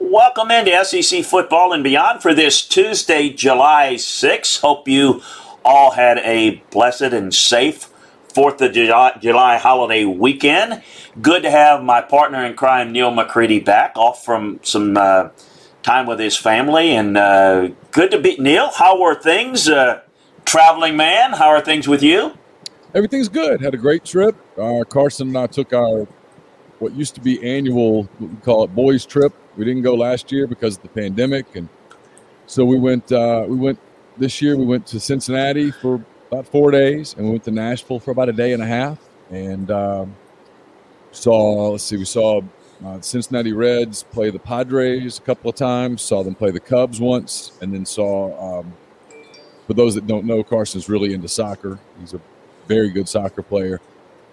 Welcome into SEC football and beyond for this Tuesday, July 6th. Hope you all had a blessed and safe 4th of July, July holiday weekend. Good to have my partner in crime, Neal McCready, back off from some uh, time with his family. And uh, good to be, Neal, how are things? Uh, traveling man, how are things with you? Everything's good. Had a great trip. Uh, Carson and I took our what used to be annual, we call it, boys trip. We didn't go last year because of the pandemic, and so we went. Uh, we went this year. We went to Cincinnati for about four days, and we went to Nashville for about a day and a half, and um, saw. Let's see, we saw uh, Cincinnati Reds play the Padres a couple of times. Saw them play the Cubs once, and then saw. Um, for those that don't know, Carson's really into soccer. He's a very good soccer player.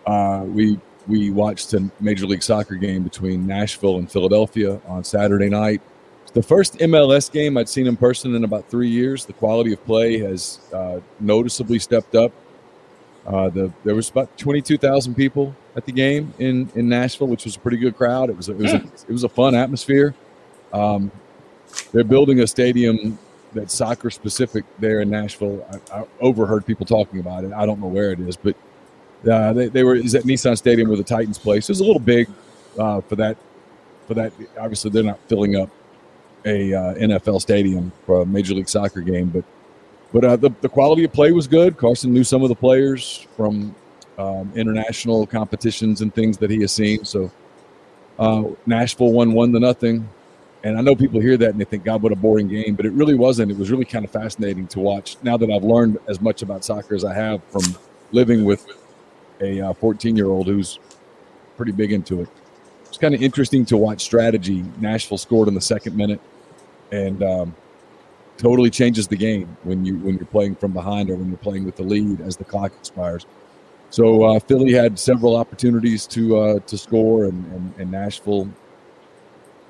Uh, we we watched a Major League Soccer game between Nashville and Philadelphia on Saturday night. It's the first MLS game I'd seen in person in about three years. The quality of play has uh, noticeably stepped up. Uh, the, there was about 22,000 people at the game in, in Nashville, which was a pretty good crowd. It was a, it was a, it was a fun atmosphere. Um, they're building a stadium that's soccer specific there in Nashville. I, I overheard people talking about it. I don't know where it is, but uh, they, they were is at Nissan Stadium where the Titans play. So it was a little big uh, for that. For that, obviously they're not filling up a uh, NFL stadium for a Major League Soccer game, but but uh, the the quality of play was good. Carson knew some of the players from um, international competitions and things that he has seen. So uh, Nashville won one to nothing. And I know people hear that and they think, God, what a boring game. But it really wasn't. It was really kind of fascinating to watch now that I've learned as much about soccer as I have from living with a 14 uh, year old who's pretty big into it. It's kind of interesting to watch strategy. Nashville scored in the second minute, and um, totally changes the game when you when you're playing from behind or when you're playing with the lead as the clock expires. So uh, Philly had several opportunities to uh, to score, and, and, and, Nashville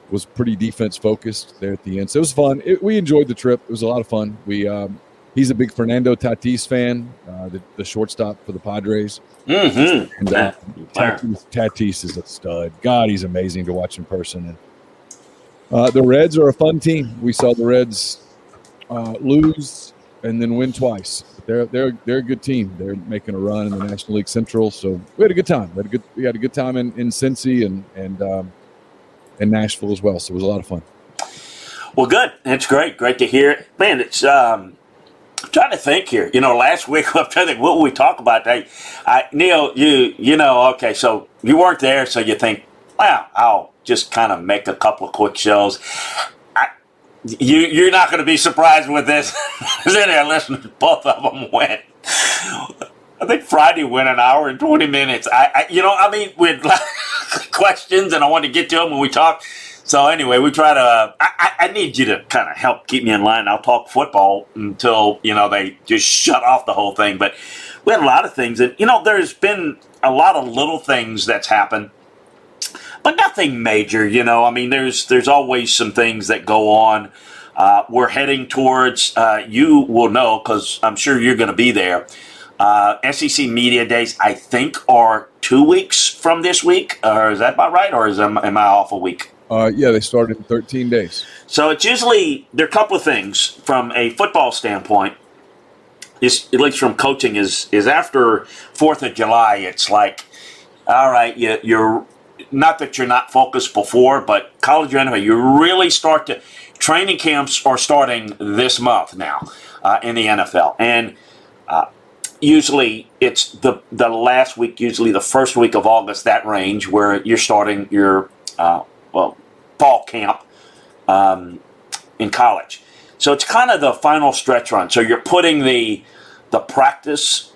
was pretty defense focused there at the end. So it was fun. It, we enjoyed the trip. It was a lot of fun. We um, he's a big Fernando Tatis fan, uh, the, the, shortstop for the Padres. Mm-hmm. And uh, Tatis, Tatis, is a stud. God, he's amazing to watch in person. And uh, the Reds are a fun team. We saw the Reds uh, lose and then win twice. They're they're they're a good team. They're making a run in the National League Central. So we had a good time. We had a good we had a good time in in Cincy and and um, in Nashville as well. So it was a lot of fun. Well, good. It's great. Great to hear it. Man, it's um, I'm trying to think here. You know, last week I'm trying to think what we talk about. I, I, Neal, you you know, okay, so you weren't there, so you think, wow, I'll just kind of make a couple of quick shows. I, you you're not going to be surprised with this. Any our listeners, both of them went. I think Friday went an hour and 20 minutes. I, I you know, I mean, with questions, and I wanted to get to them when we talked so anyway, we try to. Uh, I, I, need you to kind of help keep me in line. I'll talk football until you know they just shut off the whole thing. But we had a lot of things, and you know, there's been a lot of little things that's happened, but nothing major. You know, I mean, there's there's always some things that go on. Uh, we're heading towards. Uh, you will know because I'm sure you're going to be there. Uh, SEC Media Days, I think, are two weeks from this week. Or is that about right? Or is am, am I off a week? Uh, yeah, they started in 13 days. So it's usually there are a couple of things from a football standpoint. At least from coaching is is after Fourth of July. It's like, all right, you, you're not that you're not focused before, but college anyway, you really start to training camps are starting this month now uh, in the NFL, and uh, usually it's the the last week, usually the first week of August, that range where you're starting your uh, well, fall camp um, in college. So it's kind of the final stretch run. So you're putting the the practice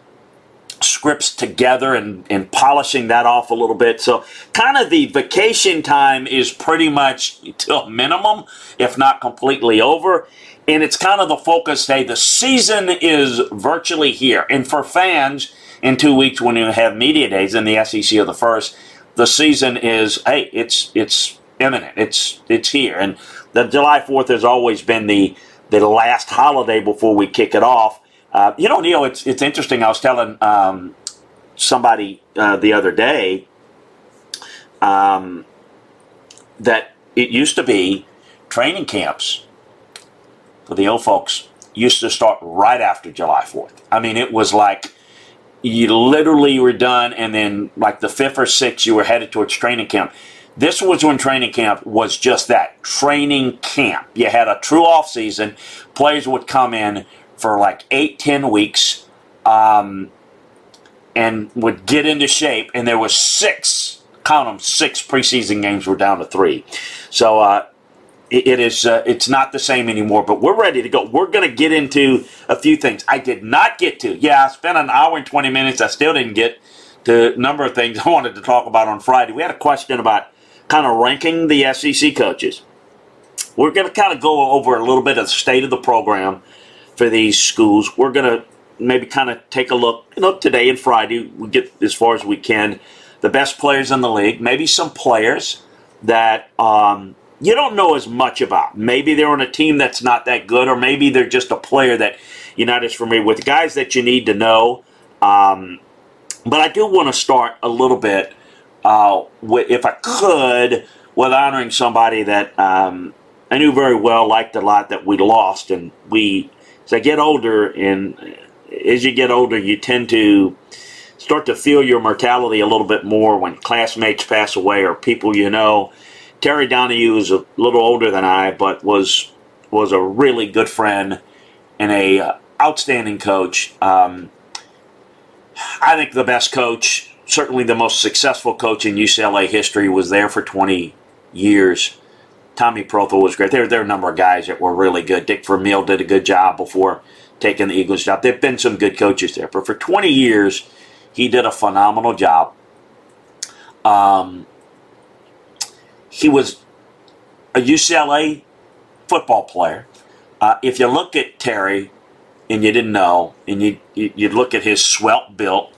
scripts together and, and polishing that off a little bit. So kind of the vacation time is pretty much to a minimum, if not completely over. And it's kind of the focus day. The season is virtually here. And for fans, in two weeks when you have media days in the SEC or the first, the season is hey, it's it's imminent. It's it's here, and the July Fourth has always been the the last holiday before we kick it off. Uh, you know, Neal, it's it's interesting. I was telling um, somebody uh, the other day um, that it used to be training camps for the old folks used to start right after July 4th. I mean, it was like you literally were done, and then like the 5th or 6th, you were headed towards training camp. This was when training camp was just that training camp. You had a true off season. Players would come in for like eight, ten weeks, um, and would get into shape. And there was six, count them, six preseason games. Were down to three. So uh, it, it is. Uh, it's not the same anymore. But we're ready to go. We're going to get into a few things. I did not get to. Yeah, I spent an hour and twenty minutes. I still didn't get to a number of things I wanted to talk about on Friday. We had a question about kind of ranking the SEC coaches. We're going to kind of go over a little bit of the state of the program for these schools. We're going to maybe kind of take a look, you know, today and Friday, we get as far as we can, the best players in the league, maybe some players that um, you don't know as much about. Maybe they're on a team that's not that good, or maybe they're just a player that you're not as familiar with. Guys that you need to know. Um, but I do want to start a little bit uh, if I could, with honoring somebody that um, I knew very well, liked a lot, that we lost. And we, as I get older, and as you get older, you tend to start to feel your mortality a little bit more when classmates pass away or people you know. Terry Donahue is a little older than I, but was was a really good friend and a uh, outstanding coach. Um, I think the best coach certainly the most successful coach in UCLA history, was there for 20 years. Tommy Prothro was great. There, there are a number of guys that were really good. Dick Vermeil did a good job before taking the Eagles job. There have been some good coaches there, but for 20 years, he did a phenomenal job. Um, he was a UCLA football player. Uh, if you look at Terry, and you didn't know, and you you'd look at his swelt built,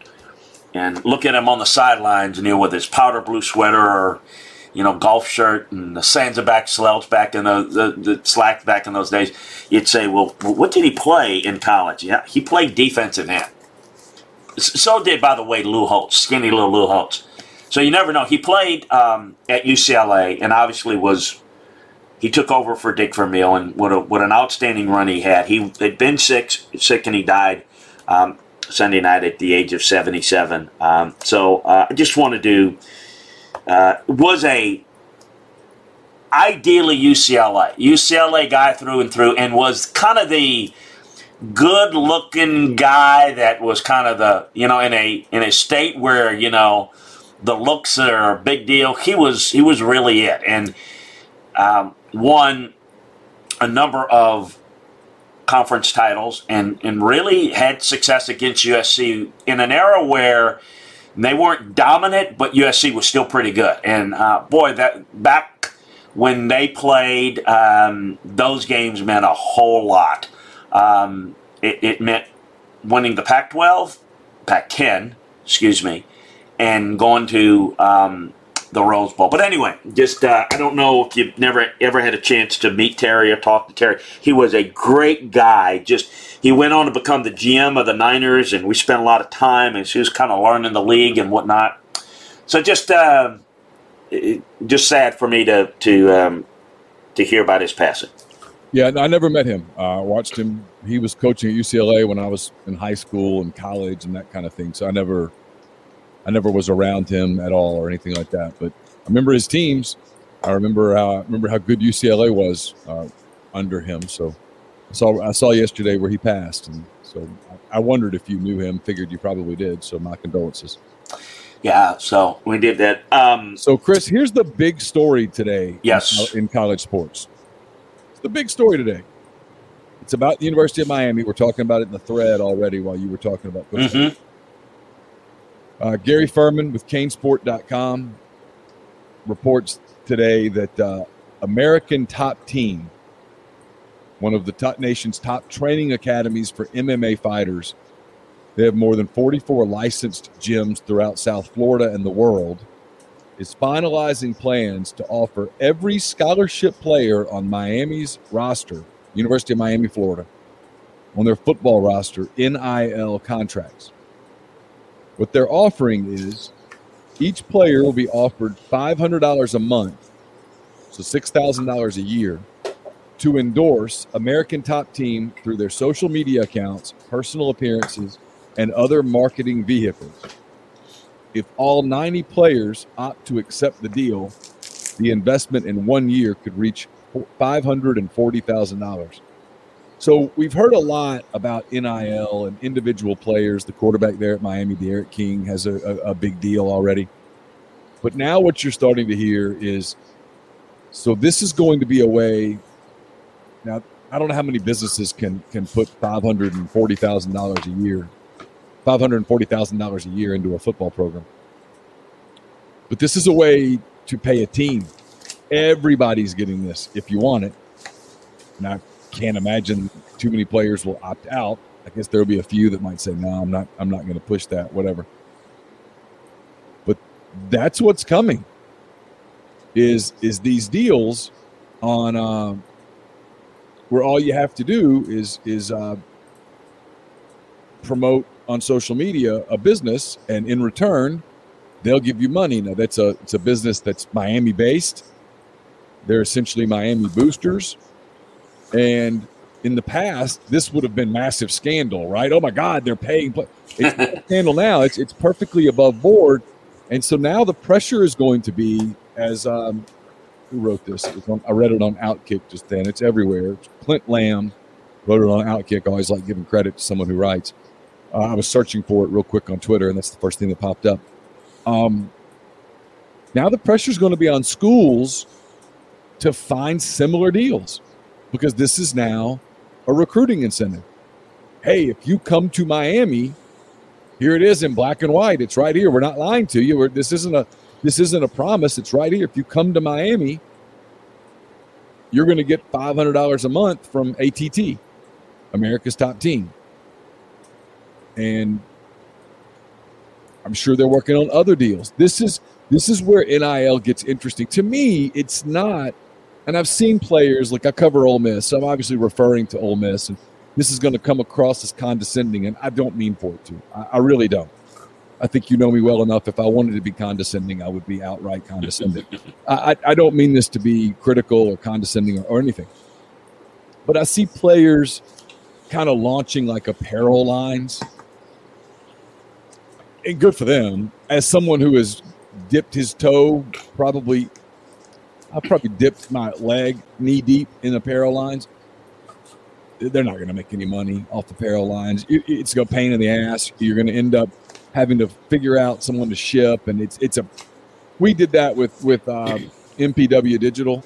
and look at him on the sidelines, you know, with his powder blue sweater or you know golf shirt and the Sansabelt slouch back in the, the, the slack back in those days, you'd say, well, what did he play in college? Yeah, he played defensive end. So did, by the way, Lou Holtz, skinny little Lou Holtz. So you never know. He played um, at UCLA and obviously was he took over for Dick Vermeil and what a, what an outstanding run he had. He had been sick, sick and he died. Um, Sunday night at the age of 77. Um, so uh, I just want to uh, was a ideally UCLA UCLA guy through and through, and was kind of the good looking guy that was kind of the you know in a in a state where you know the looks are a big deal. He was he was really it, and um, won a number of conference titles and, and really had success against USC in an era where they weren't dominant, but USC was still pretty good. And uh, boy, that back when they played, um, those games meant a whole lot. Um, it, it meant winning the Pac-12, Pac-10, excuse me, and going to um, the Rose Bowl. But anyway, just uh, I don't know if you've never ever had a chance to meet Terry or talk to Terry. He was a great guy. Just he went on to become the GM of the Niners, and we spent a lot of time, and she was kind of learning the league and whatnot. So just uh, just sad for me to to um, to hear about his passing. Yeah, I never met him. I uh, watched him. He was coaching at UCLA when I was in high school and college and that kind of thing. So I never I never was around him at all or anything like that. But I remember his teams. I remember how I remember how good UCLA was uh, under him. So I saw I saw yesterday where he passed, and so I wondered if you knew him. Figured you probably did. So my condolences. Yeah, so we did that. Um, so Chris, here's the big story today. Yes, in, in college sports, it's the big story today. It's about the University of Miami. We're talking about it in the thread already while you were talking about. Mm-hmm. Uh, Gary Ferman with Canesport.com reports today that uh, American Top Team, one of the top nation's top training academies for MMA fighters, they have more than 44 licensed gyms throughout South Florida and the world, is finalizing plans to offer every scholarship player on Miami's roster, University of Miami, Florida, on their football roster, NIL contracts. What they're offering is each player will be offered $500 a month, so $6,000 a year, to endorse American Top Team through their social media accounts, personal appearances, and other marketing vehicles. If all 90 players opt to accept the deal, the investment in one year could reach $540,000. So we've heard a lot about NIL and individual players. The quarterback there at Miami, D'Eriq King, has a, a, a big deal already. But now what you're starting to hear is so this is going to be a way. Now, I don't know how many businesses can can put five hundred and forty thousand dollars a year, five hundred and forty thousand dollars a year into a football program. But this is a way to pay a team. Everybody's getting this if you want it. Now, can't imagine too many players will opt out. I guess there'll be a few that might say, "No, I'm not. I'm not going to push that. Whatever." But that's what's coming. Is is these deals on uh, where all you have to do is is uh, promote on social media a business, and in return, they'll give you money. Now that's a it's a business that's Miami based. They're essentially Miami boosters and in the past, this would have been massive scandal, right? Oh my God, they're paying. It's scandal now. It's it's perfectly above board, and so now the pressure is going to be as um, who wrote this? On, I read it on Outkick just then. It's everywhere. Clint Lamb wrote it on Outkick. I always like giving credit to someone who writes. Uh, I was searching for it real quick on Twitter, and that's the first thing that popped up. Um, now the pressure is going to be on schools to find similar deals because this is now a recruiting incentive. Hey, if you come to Miami, here it is in black and white. It's right here. We're not lying to you. We're, this isn't a this isn't a promise. It's right here. If you come to Miami, you're going to get five hundred dollars a month from ATT, America's top team, and I'm sure they're working on other deals. This is this is where NIL gets interesting. To me, it's not and I've seen players like I cover Ole Miss, so I'm obviously referring to Ole Miss, and this is going to come across as condescending, and I don't mean for it to. I, I, really don't. I think you know me well enough. If I wanted to be condescending, I would be outright condescending. I, I, don't mean this to be critical or condescending or, or anything, but I see players kind of launching like apparel lines, and good for them. As someone who has dipped his toe probably I probably dipped my leg knee deep in apparel lines. They're not going to make any money off the apparel lines. It's a pain in the ass. You're going to end up having to figure out someone to ship, and it's it's a. We did that with with uh, MPW Digital,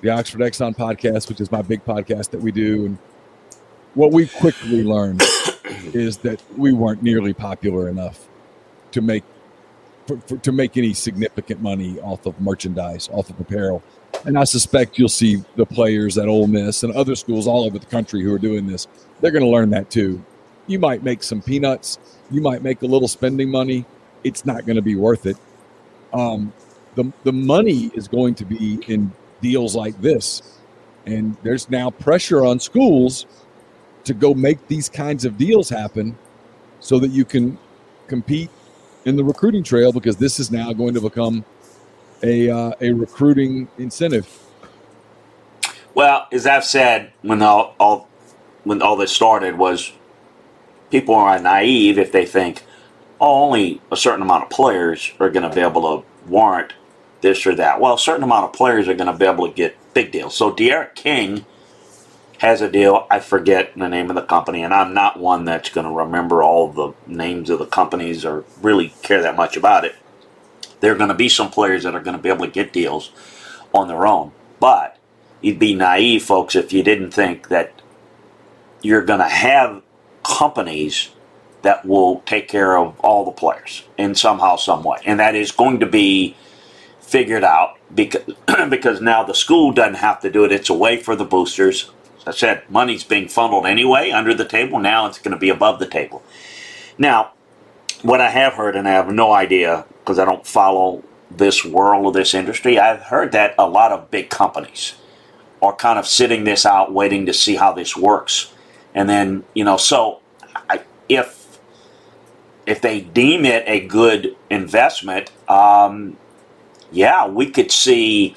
the Oxford Exit podcast, which is my big podcast that we do, and what we quickly learned is that we weren't nearly popular enough to make for, for, to make any significant money off of merchandise, off of apparel. And I suspect you'll see the players at Ole Miss and other schools all over the country who are doing this. They're going to learn that too. You might make some peanuts. You might make a little spending money. It's not going to be worth it. Um, the, the money is going to be in deals like this. And there's now pressure on schools to go make these kinds of deals happen so that you can compete in the recruiting trail because this is now going to become a uh, a recruiting incentive. Well, as I've said, when all, all when all this started was people are naive if they think oh, only a certain amount of players are going to be able to warrant this or that. Well, a certain amount of players are going to be able to get big deals. So D'Eriq King has a deal. I forget the name of the company, and I'm not one that's going to remember all the names of the companies or really care that much about it. There are going to be some players that are going to be able to get deals on their own. But you'd be naive, folks, if you didn't think that you're going to have companies that will take care of all the players in somehow, some way. And that is going to be figured out because, because now the school doesn't have to do it. It's a way for the boosters I said money's being funneled anyway under the table. Now it's going to be above the table. Now, what I have heard, and I have no idea because I don't follow this world of this industry, I've heard that a lot of big companies are kind of sitting this out, waiting to see how this works. And then, you know, so I, if if they deem it a good investment, um, yeah, we could see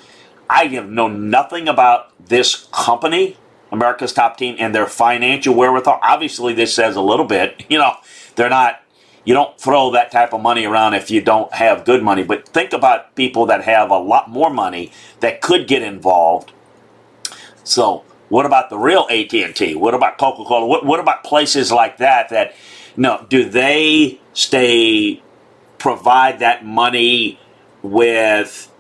I have know nothing about this company, America's Top Team, and their financial wherewithal. Obviously, this says a little bit. You know, they're not. You don't throw that type of money around if you don't have good money. But think about people that have a lot more money that could get involved. So, what about the real AT and T? What about Coca Cola? What, what about places like that? That you no, do they stay provide that money with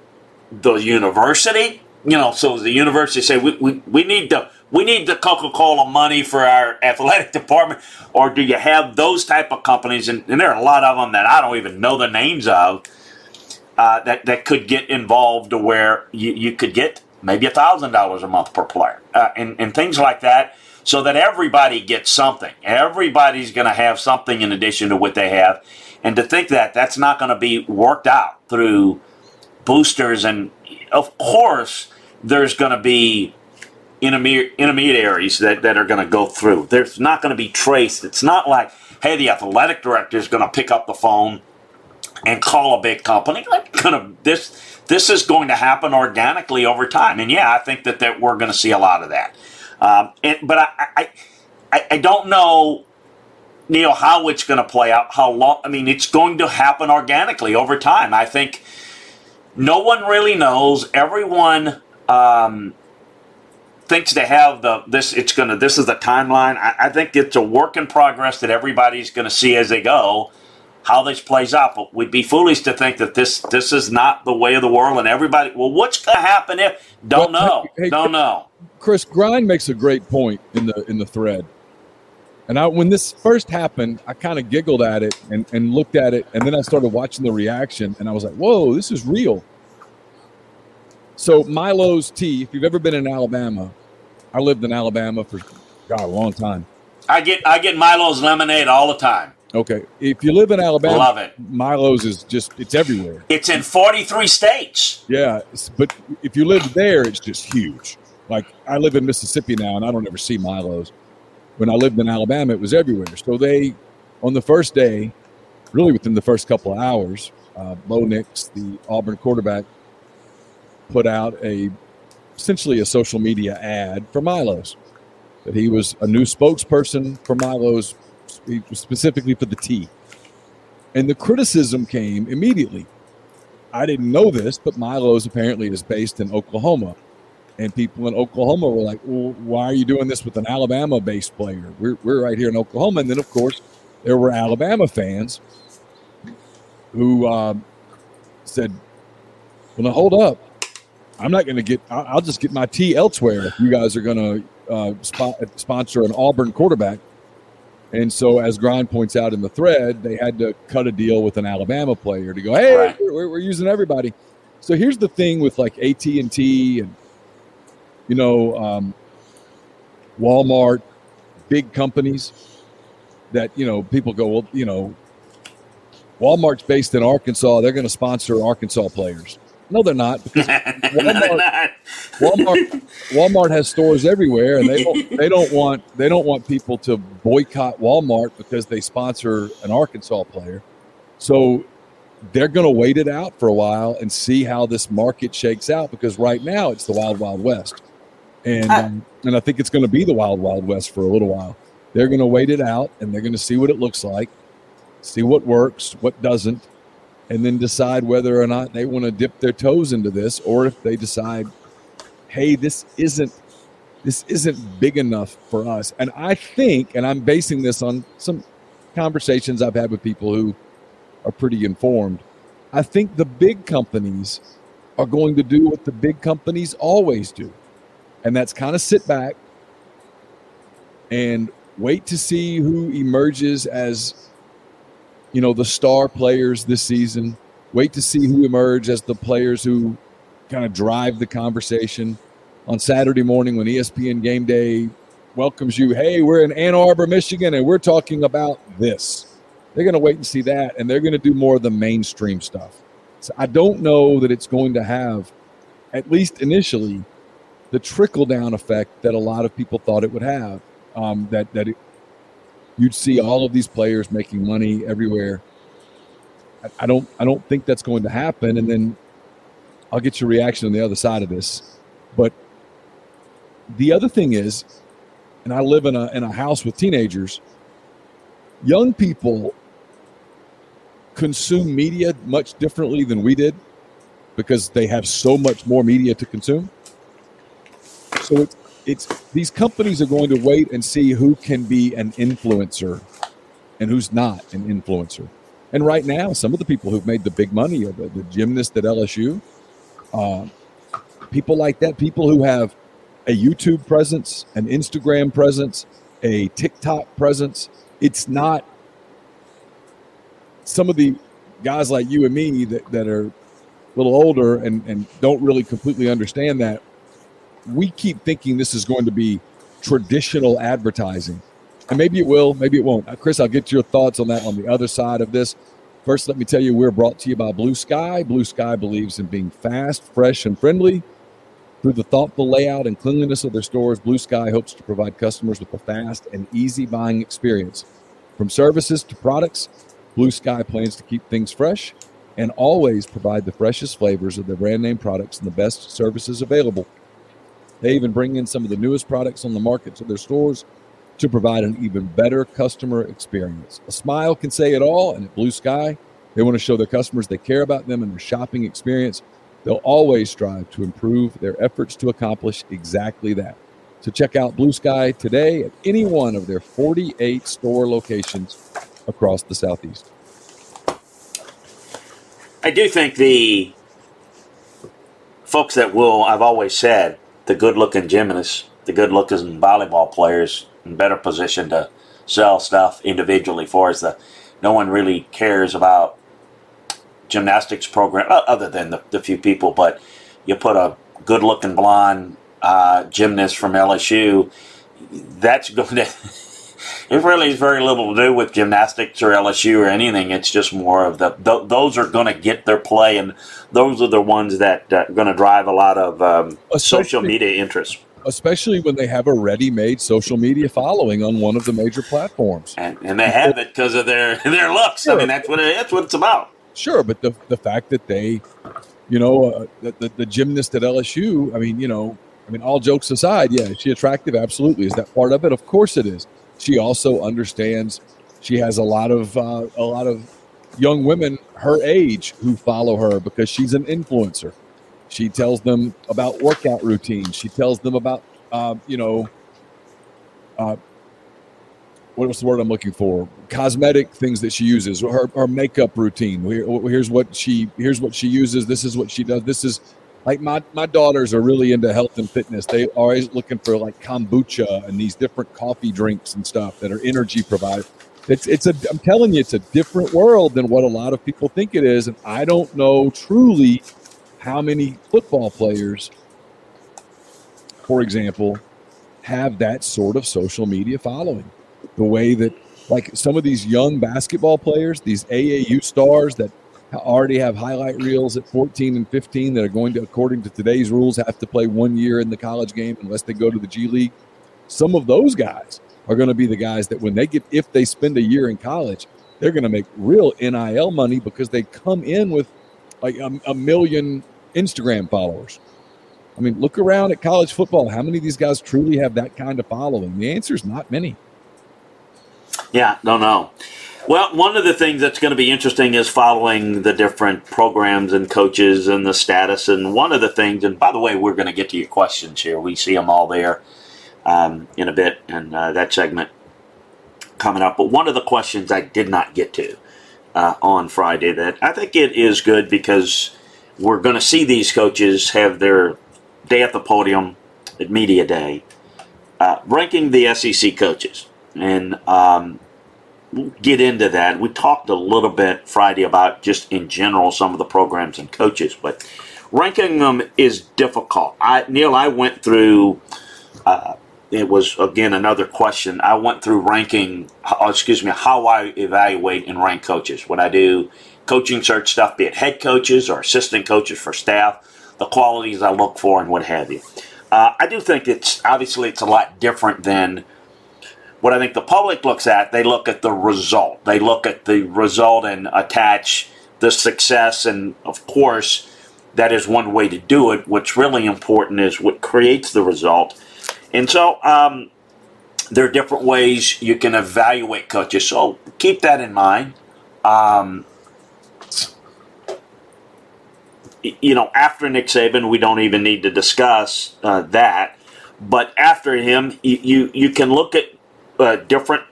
the university? You know, so the university say we, we, we need the we need the Coca Cola money for our athletic department, or do you have those type of companies? And, and there are a lot of them that I don't even know the names of uh, that that could get involved to where you, you could get maybe a thousand dollars a month per player, uh, and and things like that so that everybody gets something. Everybody's going to have something in addition to what they have. And to think that that's not going to be worked out through boosters, and of course, there's going to be intermediaries that, that are going to go through. There's not going to be traced. It's not like, hey, the athletic director is going to pick up the phone and call a big company. Like, gonna this this is going to happen organically over time. And yeah, I think that, that we're going to see a lot of that. Um, and, but I, I, I don't know, Neal, how it's going to play out. How long? I mean, it's going to happen organically over time. I think no one really knows. Everyone um, thinks they have the this. It's to. This is the timeline. I, I think it's a work in progress that everybody's going to see as they go how this plays out. But we'd be foolish to think that this this is not the way of the world and everybody. Well, what's to happen if? Don't well, know. Hey, hey, don't know. Chris Grind makes a great point in the in the thread. And I, when this first happened, I kind of giggled at it and, and looked at it, and then I started watching the reaction, and I was like, "Whoa, this is real." So Milo's tea. If you've ever been in Alabama, I lived in Alabama for God a long time. I get I get Milo's lemonade all the time. Okay, if you live in Alabama, love it. Milo's is just it's everywhere. It's in forty three states. Yeah, but if you live there, it's just huge. Like I live in Mississippi now, and I don't ever see Milo's. When I lived in Alabama, it was everywhere. So they, on the first day, really within the first couple of hours, uh, Bo Nix, the Auburn quarterback, put out a essentially a social media ad for Milo's. That he was a new spokesperson for Milo's specifically for the tea. And the criticism came immediately. I didn't know this, but Milo's apparently is based in Oklahoma. And people in Oklahoma were like, well, why are you doing this with an Alabama based player? We're, we're right here in Oklahoma. And then, of course, there were Alabama fans who um, said, well, now hold up. I'm not going to get, I'll just get my tea elsewhere if you guys are going to uh, sp- sponsor an Auburn quarterback. And so, as Grind points out in the thread, they had to cut a deal with an Alabama player to go, "Hey, right. we're, we're, using everybody." So here's the thing with like AT and T and you know um, Walmart, big companies that you know people go, well, you know, Walmart's based in Arkansas; they're going to sponsor Arkansas players. No, they're not. Walmart, Walmart, Walmart, has stores everywhere, and they don't they don't want they don't want people to boycott Walmart because they sponsor an Arkansas player. So they're going to wait it out for a while and see how this market shakes out because right now it's the wild wild west, and um, and I think it's going to be the wild wild west for a little while. They're going to wait it out and they're going to see what it looks like, see what works, what doesn't, and then decide whether or not they want to dip their toes into this or if they decide hey this isn't this isn't big enough for us. And i think and i'm basing this on some conversations i've had with people who are pretty informed i think the big companies are going to do what the big companies always do and that's kind of sit back and wait to see who emerges as you know, the star players this season. Wait to see who emerge as the players who kind of drive the conversation on Saturday morning when ESPN Game Day welcomes you. Hey, we're in Ann Arbor, Michigan, and we're talking about this. They're going to wait and see that, and they're going to do more of the mainstream stuff. So I don't know that it's going to have, at least initially, the trickle down effect that a lot of people thought it would have. Um, that that it, you'd see all of these players making money everywhere. I, don't I don't think that's going to happen. And then I'll get your reaction on the other side of this. But the other thing is, and I live in a in a house with teenagers. Young people consume media much differently than we did because they have so much more media to consume. So it's it's these companies are going to wait and see who can be an influencer and who's not an influencer. And right now, some of the people who've made the big money are the, the gymnast at LSU, uh, people like that, people who have a YouTube presence, an Instagram presence, a TikTok presence. It's not some of the guys like you and me that, that are a little older and, and don't really completely understand that we keep thinking this is going to be traditional advertising. And maybe it will, maybe it won't. Uh, Chris, I'll get your thoughts on that on the other side of this. First, let me tell you, we're brought to you by Blue Sky. Blue Sky believes in being fast, fresh, and friendly. Through the thoughtful layout and cleanliness of their stores, Blue Sky hopes to provide customers with a fast and easy buying experience. From services to products, Blue Sky plans to keep things fresh and always provide the freshest flavors of their brand name products and the best services available. They even bring in some of the newest products on the market to their stores to provide an even better customer experience. A smile can say it all, and at Blue Sky, they want to show their customers they care about them and their shopping experience. They'll always strive to improve their efforts to accomplish exactly that. So check out Blue Sky today at any one of their 48 store locations across the Southeast. I do think the folks that will, I've always said, the good looking gymnasts, the good looking volleyball players in better position to sell stuff individually for us. The, no one really cares about gymnastics program other than the, the few people, but you put a good looking blonde uh, gymnast from LSU, that's going to. It really has very little to do with gymnastics or LSU or anything. It's just more of the th- those are going to get their play, and those are the ones that uh, are going to drive a lot of um, social media interest. Especially when they have a ready-made social media following on one of the major platforms, and, and they have it because of their their looks. Sure. I mean, that's what it, that's what it's about. Sure, but the the fact that they, you know, uh, the, the the gymnast at LSU. I mean, you know, I mean, all jokes aside, yeah, is she attractive? Absolutely. Is that part of it? Of course it is she also understands. She has a lot of uh, a lot of young women her age who follow her because she's an influencer. She tells them about workout routines. She tells them about uh, you know uh, what was the word I'm looking for? Cosmetic things that she uses. Her, her makeup routine. Here's what she here's what she uses. This is what she does. This is like my, my daughters are really into health and fitness. They are always looking for like kombucha and these different coffee drinks and stuff that are energy provided. It's it's a I'm telling you, it's a different world than what a lot of people think it is. And I don't know truly how many football players, for example, have that sort of social media following. The way that like some of these young basketball players, these AAU stars that already have highlight reels at 14 and 15 that are going to, according to today's rules, have to play one year in the college game unless they go to the G League. Some of those guys are going to be the guys that when they get, if they spend a year in college, they're going to make real NIL money because they come in with like a, a million Instagram followers. I mean, look around at college football. How many of these guys truly have that kind of following? The answer is not many. Yeah, don't know. Well, one of the things that's going to be interesting is following the different programs and coaches and the status. And one of the things, and by the way, we're going to get to your questions here. We see them all there um, in a bit, and uh, that segment coming up. But one of the questions I did not get to uh, on Friday that I think it is good because we're going to see these coaches have their day at the podium at Media Day, uh, ranking the SEC coaches. And um, get into that. We talked a little bit Friday about just in general some of the programs and coaches, but ranking them is difficult. I Neal, I went through. Uh, it was again another question. I went through ranking. Oh, excuse me, how I evaluate and rank coaches. When I do coaching search stuff, be it head coaches or assistant coaches for staff, the qualities I look for and what have you. Uh, I do think it's obviously it's a lot different than what I think the public looks at, they look at the result. They look at the result and attach the success and, of course, that is one way to do it. What's really important is what creates the result. And so um, there are different ways you can evaluate coaches. So keep that in mind. Um, you know, after Nick Saban, we don't even need to discuss uh, that. But after him, you, you, you can look at uh, different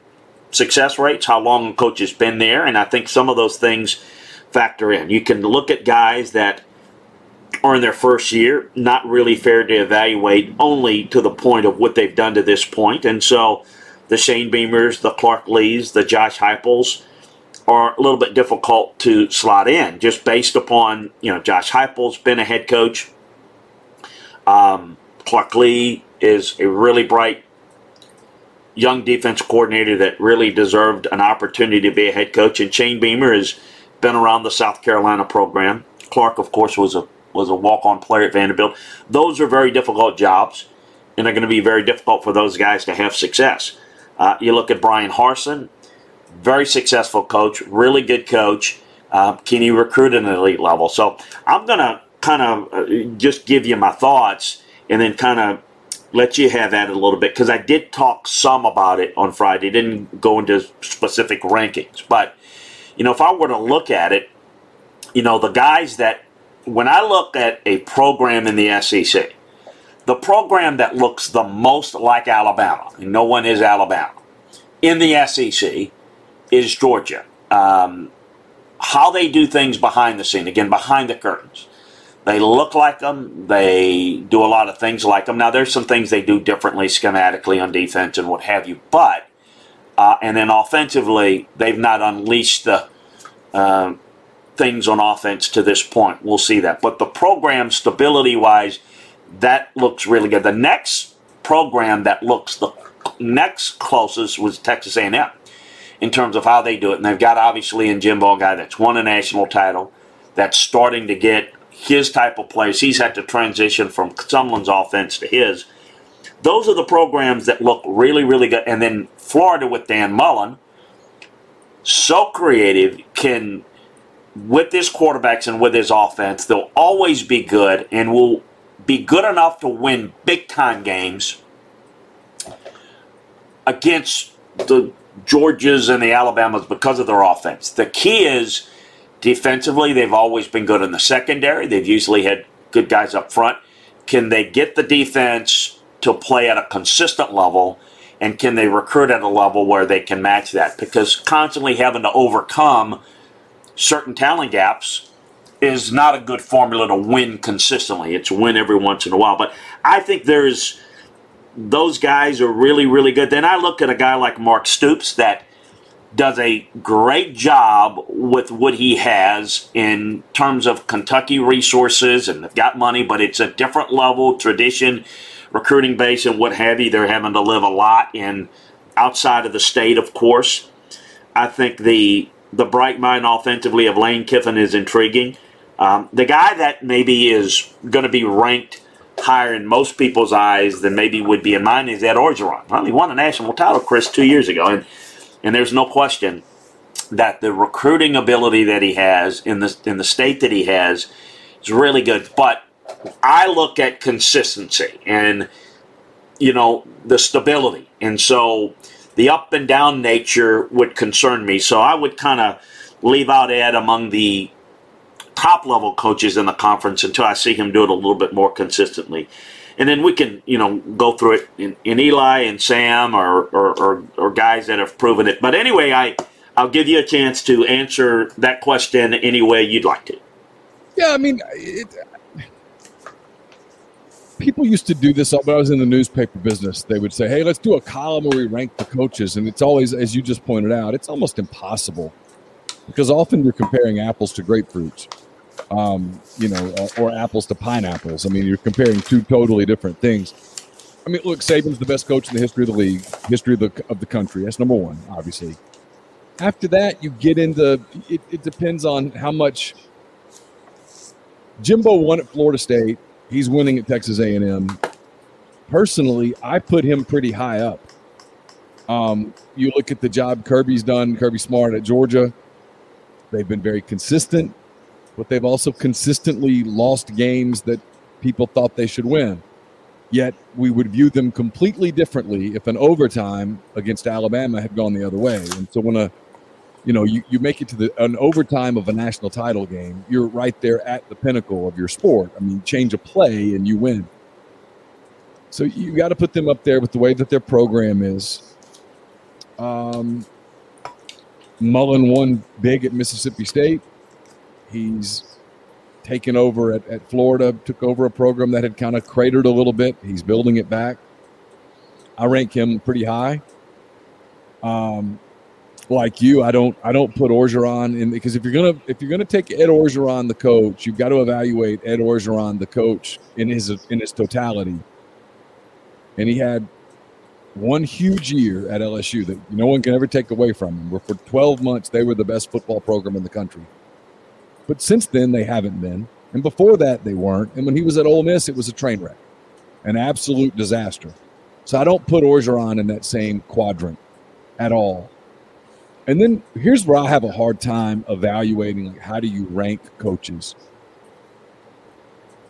success rates, how long a coach has been there, and I think some of those things factor in. You can look at guys that are in their first year, not really fair to evaluate only to the point of what they've done to this point. And so the Shane Beamers, the Clark Leas, the Josh Heupels are a little bit difficult to slot in just based upon, you know, Josh Heupel's been a head coach. Um, Clark Lea is a really bright young defense coordinator that really deserved an opportunity to be a head coach. And Shane Beamer has been around the South Carolina program. Clark, of course, was a was a walk-on player at Vanderbilt. Those are very difficult jobs, and they're going to be very difficult for those guys to have success. Uh, you look at Bryan Harsin, very successful coach, really good coach. Uh, can he recruit at an elite level? So I'm going to kind of uh, just give you my thoughts and then kind of let you have at it a little bit because I did talk some about it on Friday. Didn't go into specific rankings, but you know, if I were to look at it, you know, the guys that when I look at a program in the SEC, the program that looks the most like Alabama, and no one is Alabama, in the SEC is Georgia. Um, how they do things behind the scene, again, behind the curtains. They look like them. They do a lot of things like them. Now, there's some things they do differently schematically on defense and what have you, but uh, and then offensively, they've not unleashed the uh, things on offense to this point. We'll see that. But the program, stability wise, that looks really good. The next program that looks the next closest was Texas A&M in terms of how they do it. And they've got obviously in Jimbo a guy that's won a national title, that's starting to get his type of players. He's had to transition from Sumlin's offense to his. Those are the programs that look really, really good. And then Florida with Dan Mullen, so creative, can with his quarterbacks and with his offense, they'll always be good and will be good enough to win big time games against the Georgias and the Alabamas because of their offense. The key is defensively, they've always been good in the secondary. They've usually had good guys up front. Can they get the defense to play at a consistent level? And can they recruit at a level where they can match that? Because constantly having to overcome certain talent gaps is not a good formula to win consistently. It's win every once in a while. But I think there's those guys are really, really good. Then I look at a guy like Mark Stoops that does a great job with what he has in terms of Kentucky resources and they've got money, but it's a different level, tradition, recruiting base, and what have you. They're having to live a lot in outside of the state, of course. I think the the bright mind offensively of Lane Kiffin is intriguing. Um, the guy that maybe is going to be ranked higher in most people's eyes than maybe would be in mine is Ed Orgeron. Well, he won a national title, Chris, two years ago, and and there's no question that the recruiting ability that he has in the in the state that he has is really good. But I look at consistency and you know the stability, and so the up and down nature would concern me. So I would kind of leave out Ed among the top level coaches in the conference until I see him do it a little bit more consistently. And then we can, you know, go through it in, in Eli and Sam or, or, or, or, guys that have proven it. But anyway, I, I'll give you a chance to answer that question any way you'd like to. Yeah, I mean, it, people used to do this when I was in the newspaper business. They would say, "Hey, let's do a column where we rank the coaches," and it's always, as you just pointed out, it's almost impossible because often you're comparing apples to grapefruits, um, you know, or, or apples to pineapples. I mean, you're comparing two totally different things. I mean, look, Saban's the best coach in the history of the league, history of the of the country. That's number one, obviously. After that, you get into it, it depends on how much Jimbo won at Florida State He's winning at Texas A&M. Personally, I put him pretty high up. Um, you look at the job Kirby's done, Kirby Smart at Georgia. They've been very consistent. But they've also consistently lost games that people thought they should win. Yet we would view them completely differently if an overtime against Alabama had gone the other way. And so when a you know you, you make it to the an overtime of a national title game, you're right there at the pinnacle of your sport. I mean, change a play and you win. So you got to put them up there with the way that their program is. Um, Mullen won big at Mississippi State. He's taken over at, at Florida, took over a program that had kind of cratered a little bit. He's building it back. I rank him pretty high. Um, like you, I don't I don't put Orgeron in because if you're gonna if you're gonna take Ed Orgeron, the coach, you've got to evaluate Ed Orgeron, the coach, in his in his totality. And he had one huge year at LSU that no one can ever take away from him. Where for 12 months they were the best football program in the country. But since then they haven't been, and before that they weren't. And when he was at Ole Miss, it was a train wreck, an absolute disaster. So I don't put Orgeron in that same quadrant at all. And then here's where I have a hard time evaluating like how do you rank coaches.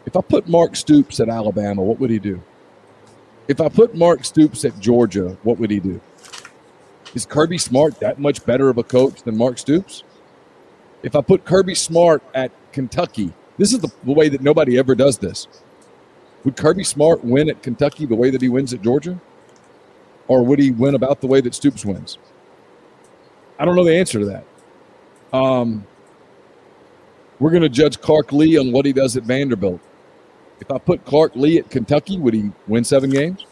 If I put Mark Stoops at Alabama, what would he do? If I put Mark Stoops at Georgia, what would he do? Is Kirby Smart that much better of a coach than Mark Stoops? If I put Kirby Smart at Kentucky, this is the, the way that nobody ever does this. Would Kirby Smart win at Kentucky the way that he wins at Georgia? Or would he win about the way that Stoops wins? I don't know the answer to that. Um, we're going to judge Clark Lea on what he does at Vanderbilt. If I put Clark Lea at Kentucky, would he win seven games?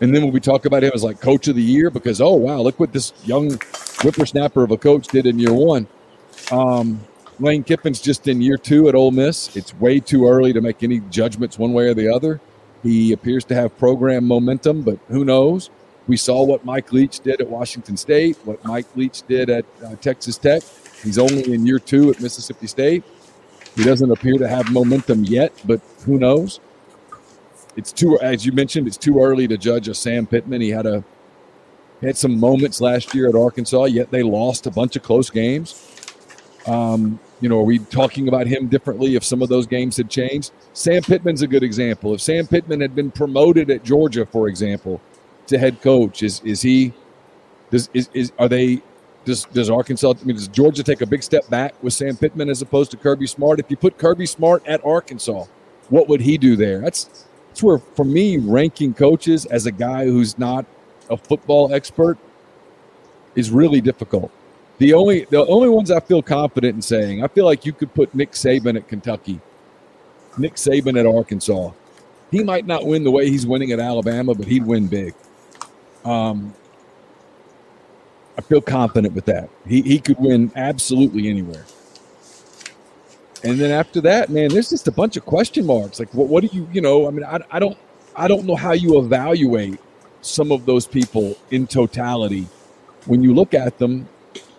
And then when we talk about him as like coach of the year, because oh wow, look what this young whippersnapper of a coach did in year one. Um, Lane Kiffin's just in year two at Ole Miss. It's way too early to make any judgments one way or the other. He appears to have program momentum, but who knows? We saw what Mike Leach did at Washington State, what Mike Leach did at uh, Texas Tech. He's only in year two at Mississippi State. He doesn't appear to have momentum yet, but who knows? It's too, as you mentioned, it's too early to judge a Sam Pittman. He had a had some moments last year at Arkansas, yet they lost a bunch of close games. Um, you know, are we talking about him differently if some of those games had changed? Sam Pittman's a good example. If Sam Pittman had been promoted at Georgia, for example, to head coach, is is he? Does is, is are they? Does does Arkansas? I mean, does Georgia take a big step back with Sam Pittman as opposed to Kirby Smart? If you put Kirby Smart at Arkansas, what would he do there? That's that's where, for me, ranking coaches as a guy who's not a football expert is really difficult. The only the only ones I feel confident in saying, I feel like you could put Nick Saban at Kentucky, Nick Saban at Arkansas. He might not win the way he's winning at Alabama, but he'd win big. Um, I feel confident with that. He he could win absolutely anywhere. And then after that, man, there's just a bunch of question marks. Like, what, what do you, you know? I mean, I, I don't, I don't know how you evaluate some of those people in totality. When you look at them,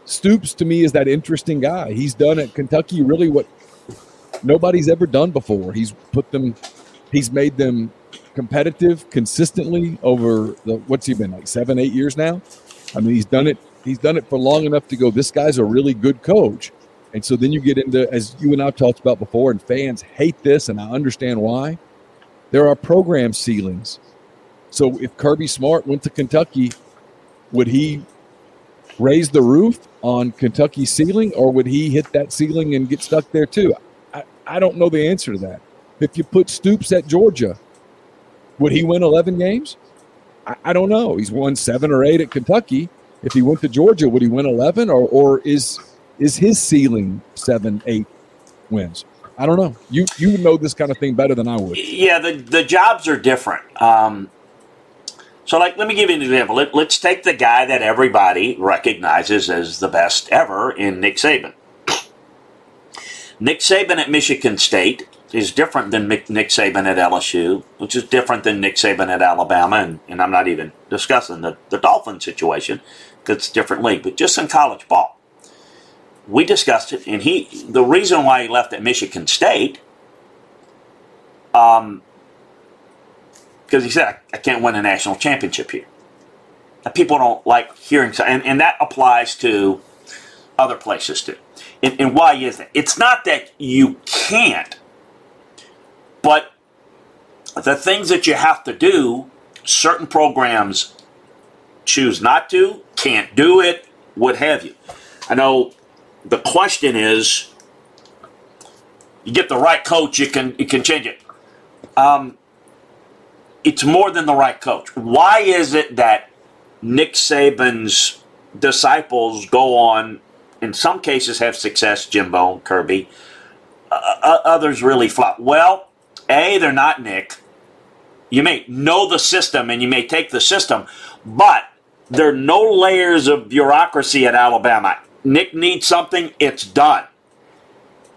Stoops to me is that interesting guy. He's done at Kentucky really what nobody's ever done before. He's put them, he's made them competitive consistently over the what's he been like seven, eight years now. I mean, he's done it. He's done it for long enough to go. This guy's a really good coach. And so then you get into, as you and I've talked about before, and fans hate this, and I understand why. There are program ceilings. So if Kirby Smart went to Kentucky, would he raise the roof on Kentucky's ceiling, or would he hit that ceiling and get stuck there too? I, I don't know the answer to that. If you put Stoops at Georgia, would he win 11 games? I, I don't know. He's won seven or eight at Kentucky. If he went to Georgia, would he win 11, or, or is is his ceiling seven, eight wins? I don't know. You you know this kind of thing better than I would. Yeah, the the jobs are different. Um, so, like, let me give you an example. Let, let's take the guy that everybody recognizes as the best ever in Nick Saban. Nick Saban at Michigan State is different than Nick Saban at LSU, which is different than Nick Saban at Alabama, and, and I'm not even discussing the, the Dolphin situation because it's a different league, but just in college ball we discussed it, and he the reason why he left at Michigan State, um, because he said I, I, can't win a national championship here. And people don't like hearing, and and that applies to other places too. And, and why is that? It's not that you can't, but the things that you have to do, certain programs choose not to, can't do it, what have you. I know the question is you get the right coach, you can you can change it. Um, it's more than the right coach. Why is it that Nick Saban's disciples go on, in some cases, have success? Jimbo, Kirby, uh, uh, others really flop. Well, a they're not Nick. You may know the system and you may take the system, but there are no layers of bureaucracy at Alabama. Nick needs something, it's done.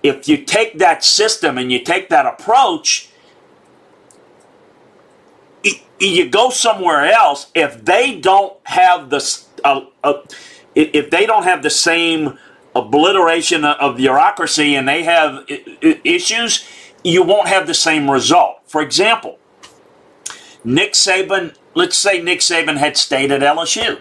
If you take that system and you take that approach, you go somewhere else. If they don't have the uh, uh, if they don't have the same obliteration of bureaucracy and they have issues, you won't have the same result. For example, Nick Saban. Let's say Nick Saban had stayed at LSU.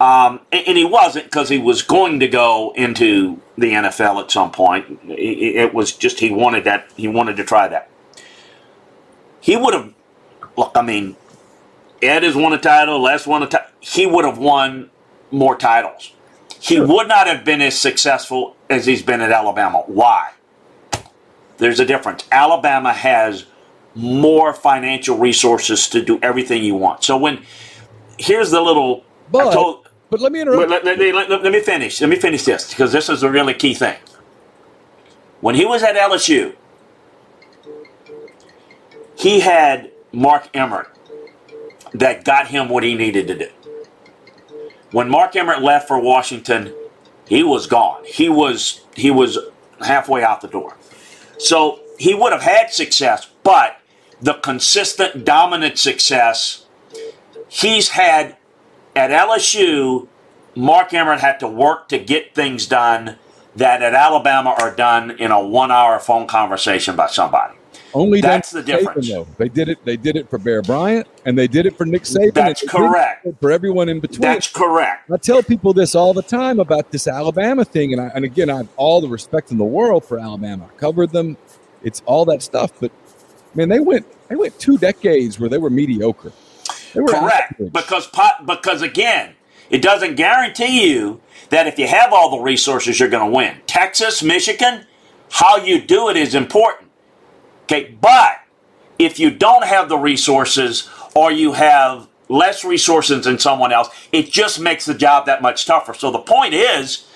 Um, and, he wasn't because he was going to go into the NFL at some point. It, was just he wanted that. He wanted to try that. He would have. Look, I mean, Ed has won a title. Les won a title. He would have won more titles. He sure. would not have been as successful as he's been at Alabama. Why? There's a difference. Alabama has more financial resources to do everything you want. So when here's the little but, told, but let me interrupt. Let, let, let, let, me finish. Let me finish this because this is a really key thing. When he was at LSU, he had Mark Emmert that got him what he needed to do. When Mark Emmert left for Washington, he was gone. He was he was halfway out the door. So he would have had success, but the consistent dominant success he's had at LSU, Mark Emmert had to work to get things done that at Alabama are done in a one-hour phone conversation by somebody. Only that's the difference. Saban, though. They did it. They did it for Bear Bryant, and they did it for Nick Saban. That's correct. For everyone in between. That's correct. I tell people this all the time about this Alabama thing, and I, and again, I have all the respect in the world for Alabama. I covered them. It's all that stuff, but man, they went they went two decades where they were mediocre. They were correct average. because because again, it doesn't guarantee you that if you have all the resources, you're going to win. Texas, Michigan, how you do it is important. Okay, but if you don't have the resources or you have less resources than someone else, it just makes the job that much tougher. So the point is,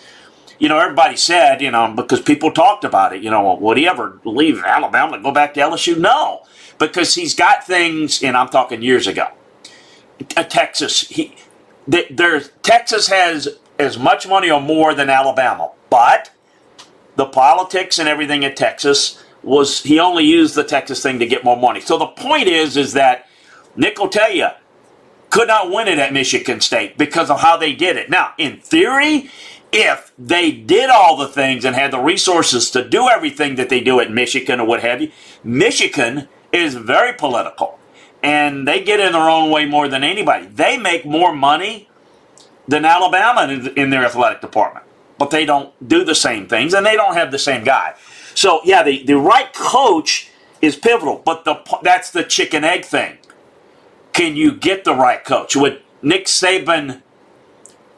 you know, everybody said, you know, because people talked about it, you know, would he ever leave Alabama and go back to LSU? No, because he's got things, and I'm talking years ago. Texas, he, there's Texas has as much money or more than Alabama, but the politics and everything at Texas was he only used the Texas thing to get more money. So the point is, is that Nick will tell you could not win it at Michigan State because of how they did it. Now, in theory, if they did all the things and had the resources to do everything that they do at Michigan or what have you, Michigan is very political and they get in their own way more than anybody. They make more money than Alabama in, in their athletic department, but they don't do the same things and they don't have the same guy. So yeah, the, the right coach is pivotal, but the that's the chicken egg thing. Can you get the right coach? Would Nick Saban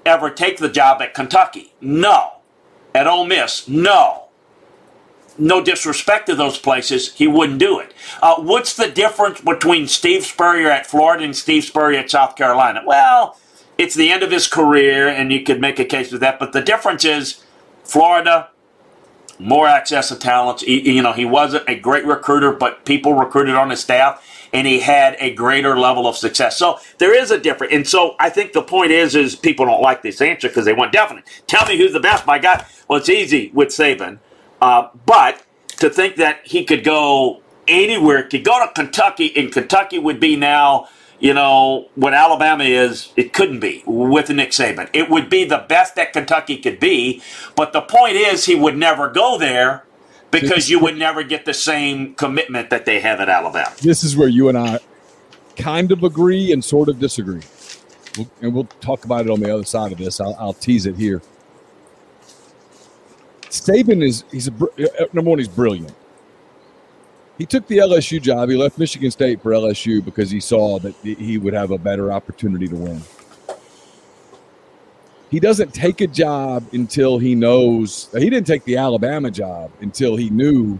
ever take the job at Kentucky? No. At Ole Miss? No. No disrespect to those places, he wouldn't do it. Uh, what's the difference between Steve Spurrier at Florida and Steve Spurrier at South Carolina? Well, it's the end of his career, and you could make a case for that. But the difference is Florida, more access to talents. He, you know, he wasn't a great recruiter, but people recruited on his staff, and he had a greater level of success. So there is a difference. And so I think the point is, is people don't like this answer because they want definite. Tell me who's the best. My God, well, it's easy with Saban, uh, but to think that he could go anywhere, could go to Kentucky, and Kentucky would be now you know, what Alabama is, it couldn't be with Nick Saban. It would be the best that Kentucky could be, but the point is he would never go there because you would never get the same commitment that they have at Alabama. This is where you and I kind of agree and sort of disagree. And we'll talk about it on the other side of this. I'll, I'll tease it here. Saban is he's a uh, number one. He's brilliant. He took the LSU job. He left Michigan State for LSU because he saw that he would have a better opportunity to win. He doesn't take a job until he knows. He didn't take the Alabama job until he knew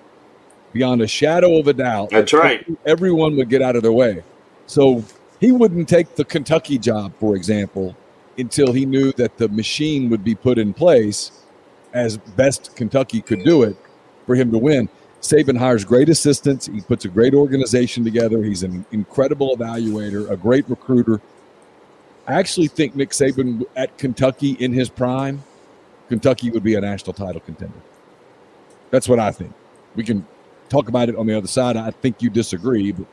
beyond a shadow of a doubt. That's right. Everyone would get out of their way. So he wouldn't take the Kentucky job, for example, until he knew that the machine would be put in place as best Kentucky could do it for him to win. Saban hires great assistants. He puts a great organization together. He's an incredible evaluator, a great recruiter. I actually think Nick Saban at Kentucky in his prime, Kentucky would be a national title contender. That's what I think. We can talk about it on the other side. I think you disagree, but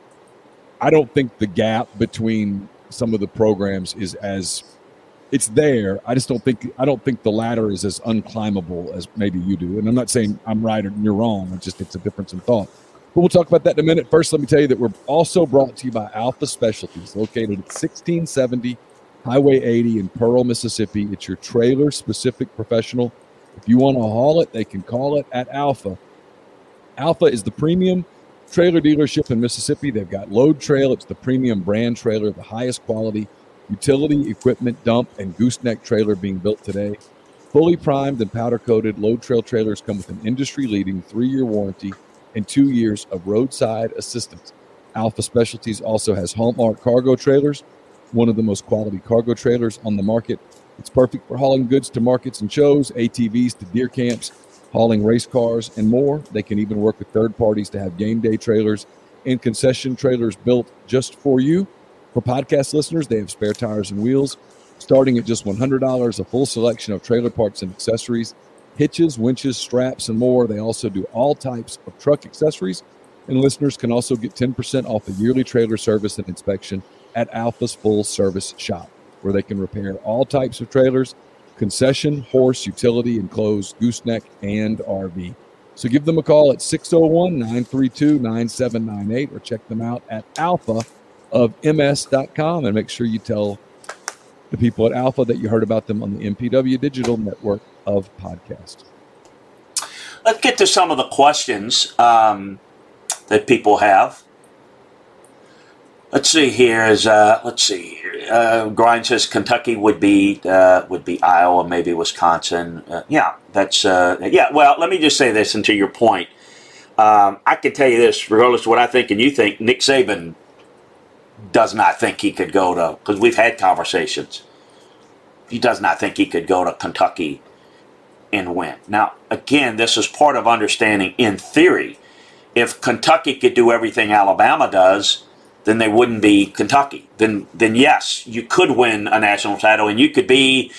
I don't think the gap between some of the programs is as it's there. I just don't think I don't think the ladder is as unclimbable as maybe you do. And I'm not saying I'm right or you're wrong. It's just it's a difference in thought. But we'll talk about that in a minute. First, let me tell you that we're also brought to you by Alpha Specialties, located at 1670 Highway 80 in Pearl, Mississippi. It's your trailer specific professional. If you want to haul it, they can call it at Alpha. Alpha is the premium trailer dealership in Mississippi. They've got Load Trail, it's the premium brand trailer, the highest quality utility equipment dump and gooseneck trailer being built today. Fully primed and powder coated, Load Trail trailers come with an industry leading three year warranty and two years of roadside assistance. Alpha Specialties also has Hallmark cargo trailers, one of the most quality cargo trailers on the market. It's perfect for hauling goods to markets and shows, ATVs to deer camps, hauling race cars, and more. They can even work with third parties to have game day trailers and concession trailers built just for you. For podcast listeners, they have spare tires and wheels starting at just $100, a full selection of trailer parts and accessories, hitches, winches, straps, and more. They also do all types of truck accessories. And listeners can also get 10% off a yearly trailer service and inspection at Alpha's full service shop, where they can repair all types of trailers, concession, horse, utility, enclosed, gooseneck, and RV. So give them a call at 601 932 9798 or check them out at Alpha of ms.com and make sure you tell the people at Alpha that you heard about them on the MPW Digital Network of podcasts. Let's get to some of the questions um, that people have. Let's see here is uh, let's see Uh, Grind says Kentucky would be uh, would be Iowa, maybe Wisconsin. Uh, yeah, that's uh, yeah. Well, let me just say this, and to your point, um, I can tell you this, regardless of what I think and you think, Nick Saban does not think he could go to, because we've had conversations, he does not think he could go to Kentucky and win. Now, again, this is part of understanding in theory. If Kentucky could do everything Alabama does, then they wouldn't be Kentucky. Then, then yes, you could win a national title, and you could be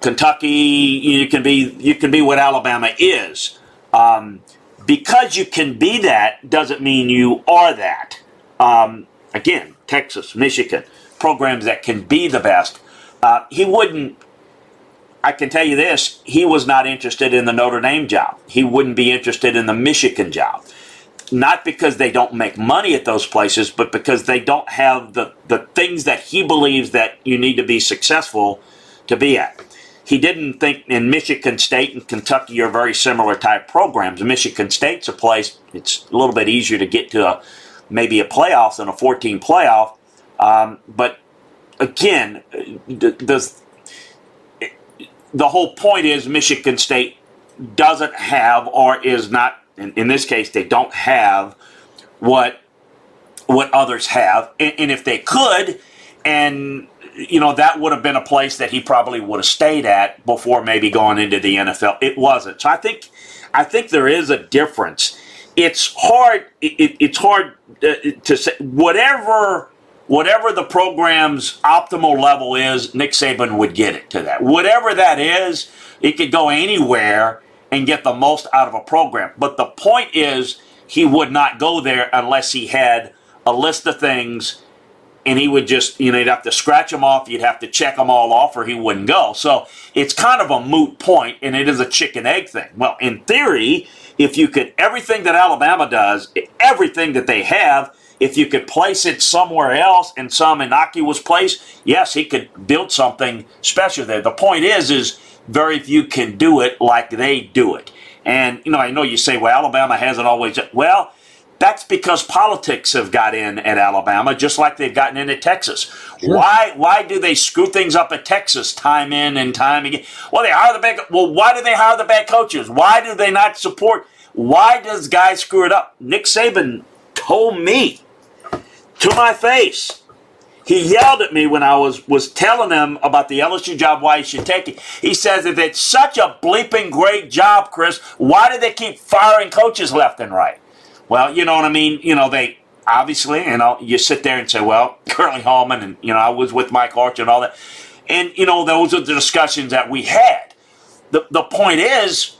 Kentucky. You can be you can be what Alabama is. Um, because you can be that doesn't mean you are that. Um, again, Texas, Michigan, programs that can be the best. Uh, he wouldn't. I can tell you this: he was not interested in the Notre Dame job. He wouldn't be interested in the Michigan job. Not because they don't make money at those places, but because they don't have the, the things that he believes that you need to be successful to be at. He didn't think in Michigan State and Kentucky are very similar type programs. Michigan State's a place it's a little bit easier to get to a maybe a playoffs and a 14 playoff. Um, but again, does the whole point is Michigan State doesn't have or is not in, in this case they don't have what what others have and, and, if they could and you know that would have been a place that he probably would have stayed at before maybe going into the NFL it wasn't so I think I think there is a difference it's hard. It, it's hard uh, to say whatever whatever the program's optimal level is. Nick Saban would get it to that. Whatever that is, it could go anywhere and get the most out of a program. But the point is, he would not go there unless he had a list of things and he would just, you know, you'd have to scratch them off, you'd have to check them all off, or he wouldn't go. So it's kind of a moot point, and it is a chicken egg thing. Well, in theory, if you could, everything that Alabama does, everything that they have, if you could place it somewhere else in some innocuous place, yes, he could build something special there. The point is, is very few can do it like they do it. And you know, I know you say, well, Alabama hasn't always. Well, that's because politics have got in at Alabama, just like they've gotten in at Texas. Sure. Why? Why do they screw things up at Texas time in and time again? Well, they hire the bad. Well, why do they hire the bad coaches? Why do they not support? Why does guys screw it up? Nick Saban told me to my face. He yelled at me when I was was telling him about the LSU job, why he should take it. He says, if it's such a bleeping great job, Chris, why do they keep firing coaches left and right? Well, you know what I mean? You know, they obviously, you know, you sit there and say, well, Curley Hallman, and, you know, I was with Mike Arch and all that. And, you know, those are the discussions that we had. The, the point is,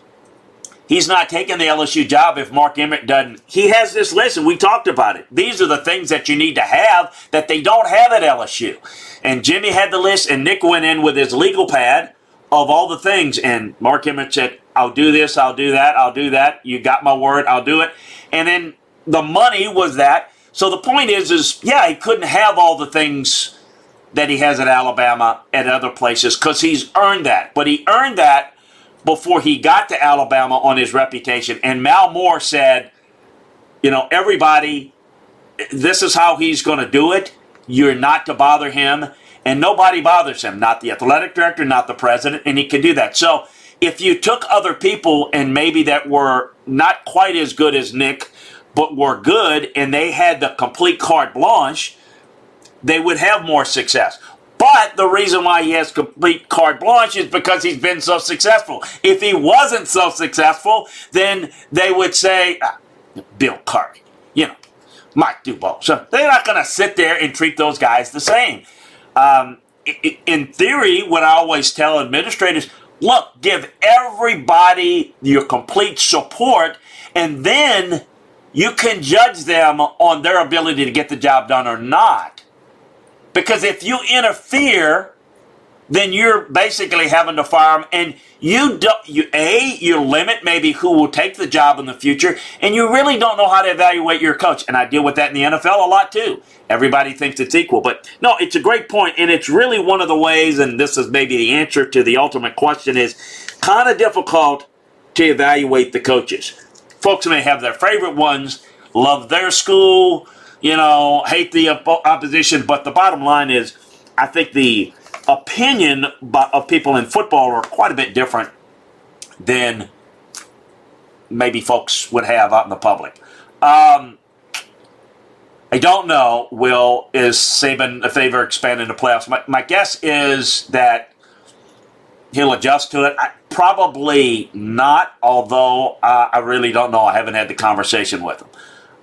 he's not taking the LSU job if Mark Emmert doesn't. He has this list, and we talked about it. These are the things that you need to have that they don't have at LSU. And Jimmy had the list, and Nick went in with his legal pad of all the things. And Mark Emmert said, I'll do this, I'll do that, I'll do that. You got my word, I'll do it. And then the money was that. So the point is, is yeah, he couldn't have all the things that he has at Alabama at other places because he's earned that. But he earned that before he got to Alabama on his reputation. And Mal Moore said, you know, everybody, this is how he's going to do it. You're not to bother him. And nobody bothers him, not the athletic director, not the president, and he can do that. So if you took other people and maybe that were not quite as good as Nick, but were good and they had the complete carte blanche, they would have more success. But the reason why he has complete carte blanche is because he's been so successful. If he wasn't so successful, then they would say, ah, Bill Curry, you know, Mike DuBose. So they're not going to sit there and treat those guys the same. Um, in theory, what I always tell administrators, look, give everybody your complete support, and then you can judge them on their ability to get the job done or not. Because if you interfere, then you're basically having to fire them, and you don't. You a you limit maybe who will take the job in the future, and you really don't know how to evaluate your coach. And I deal with that in the NFL a lot too. Everybody thinks it's equal, but no, it's a great point, and it's really one of the ways. And this is maybe the answer to the ultimate question: is kind of difficult to evaluate the coaches. Folks may have their favorite ones, love their school, you know, hate the opposition, but the bottom line is, I think the opinion of people in football are quite a bit different than maybe folks would have out in the public. Um, I don't know. Will is Saban if they ever expand into playoffs? My, my guess is that he'll adjust to it. I, probably not. Although uh, I really don't know. I haven't had the conversation with him.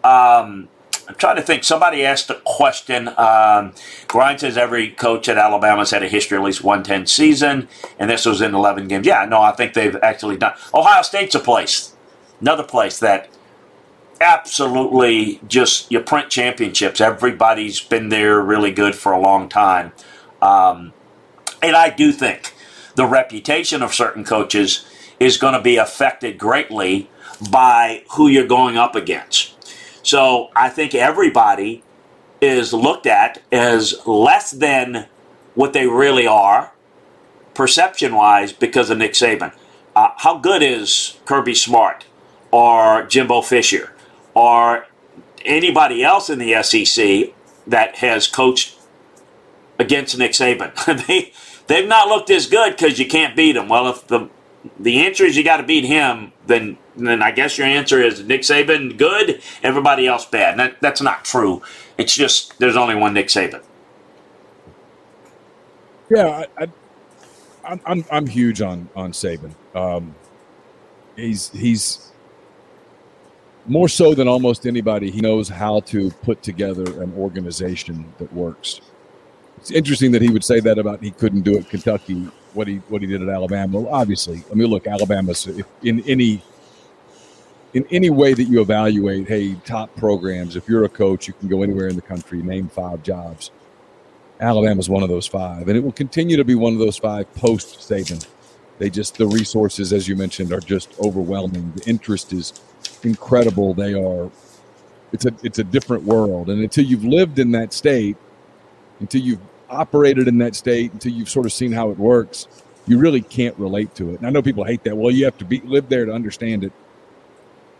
Um, I'm trying to think. Somebody asked a question. Um, Grind says every coach at Alabama's had a history at least 110 season, and this was in 11 games. Yeah, no, I think they've actually done. Ohio State's a place, another place that absolutely just you print championships. Everybody's been there really good for a long time. Um, and I do think the reputation of certain coaches is going to be affected greatly by who you're going up against. So I think everybody is looked at as less than what they really are, perception wise, because of Nick Saban. Uh, how good is Kirby Smart or Jimbo Fisher or anybody else in the SEC that has coached against Nick Saban? they they've not looked as good because you can't beat them. Well, if the the answer is you got to beat him, then then I guess your answer is Nick Saban good, everybody else bad. That, that's not true. It's just there's only one Nick Saban. Yeah, I, I, I'm I'm huge on on Saban. Um, he's he's more so than almost anybody. He knows how to put together an organization that works. It's interesting that he would say that about he couldn't do it Kentucky what he what he did at Alabama. Well, obviously, I mean, look, Alabama's in any in any way that you evaluate, hey, top programs. If you're a coach, you can go anywhere in the country, name five jobs. Alabama's one of those five, and it will continue to be one of those five post Saban. They just the resources, as you mentioned, are just overwhelming. The interest is incredible. They are. It's a it's a different world, and until you've lived in that state, until you've operated in that state until you've sort of seen how it works, you really can't relate to it. And I know people hate that. Well, you have to be live there to understand it.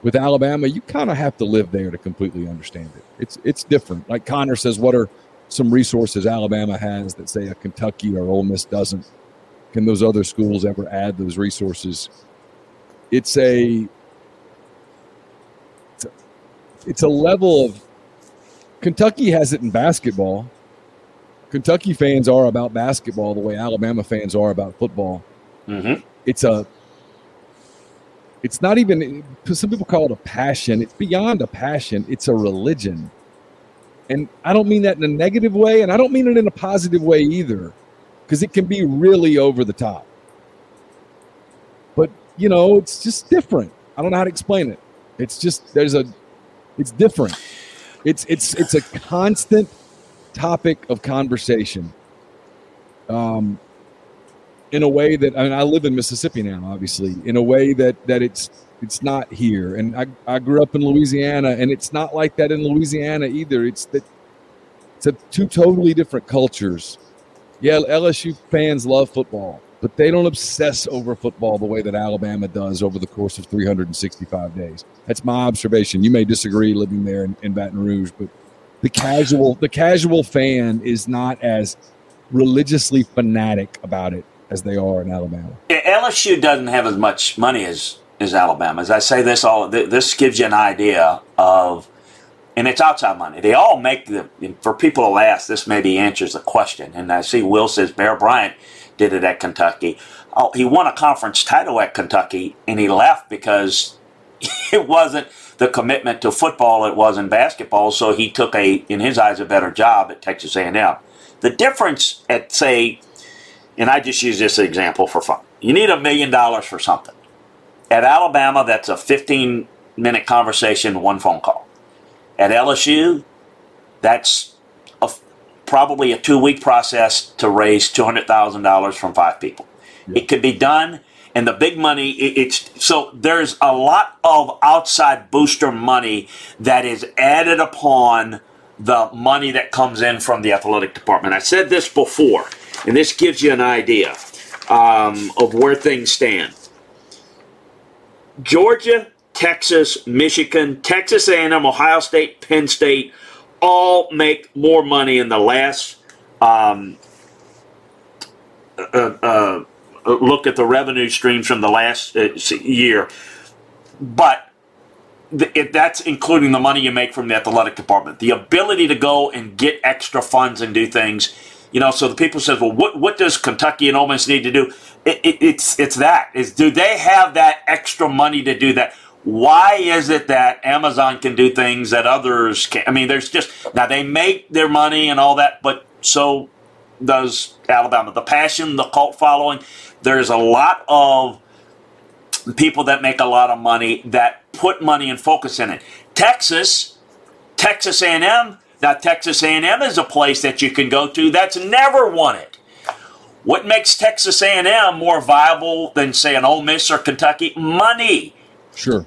With Alabama, you kind of have to live there to completely understand it. It's it's different. Like Connor says, what are some resources Alabama has that say a Kentucky or Ole Miss doesn't? Can those other schools ever add those resources? It's a it's a, it's a level of Kentucky has it in basketball. Kentucky fans are about basketball the way Alabama fans are about football. Mm-hmm. It's a it's not even some people call it a passion. It's beyond a passion. It's a religion. And I don't mean that in a negative way, and I don't mean it in a positive way either, because it can be really over the top. But you know, it's just different. I don't know how to explain it. It's just there's a it's different. It's it's it's a constant topic of conversation. Um, in a way that I mean, I live in Mississippi now, obviously, in a way that that it's it's not here. And I, I grew up in Louisiana, and it's not like that in Louisiana either. It's that it's a two totally different cultures. Yeah, LSU fans love football, but they don't obsess over football the way that Alabama does over the course of 365 days. That's my observation. You may disagree living there in, in Baton Rouge, but the casual the casual fan is not as religiously fanatic about it as they are in Alabama. LSU doesn't have as much money as as Alabama. As I say this all this gives you an idea of and it's outside money. They all make the for people to ask. This maybe answers the question. And I see Will says Bear Bryant did it at Kentucky. Oh, he won a conference title at Kentucky, and he left because it wasn't the commitment to football it was in basketball. So he took a, in his eyes, a better job at Texas A&M. The difference at say, and I just use this example for fun. You need a million dollars for something. At Alabama, that's a 15 minute conversation, one phone call. At LSU, that's a, probably a two week process to raise $200,000 from five people. It could be done and the big money it's so there's a lot of outside booster money that is added upon the money that comes in from the athletic department. I said this before and this gives you an idea um, of where things stand. Georgia texas michigan texas a&m ohio state penn state all make more money in the last um, uh, uh, look at the revenue streams from the last uh, year, but it, that's including the money you make from the athletic department. The ability to go and get extra funds and do things, you know. So the people says, well, what what does Kentucky and Ole Miss need to do? It, it, it's it's that is do they have that extra money to do that? Why is it that Amazon can do things that others can't? I mean, there's just now they make their money and all that, but so does Alabama. The passion, the cult following. There's a lot of people that make a lot of money that put money and focus in it. Texas, Texas A&M. Now Texas A&M is a place that you can go to that's never won it. What makes Texas A&M more viable than say an Ole Miss or Kentucky? Money. Sure.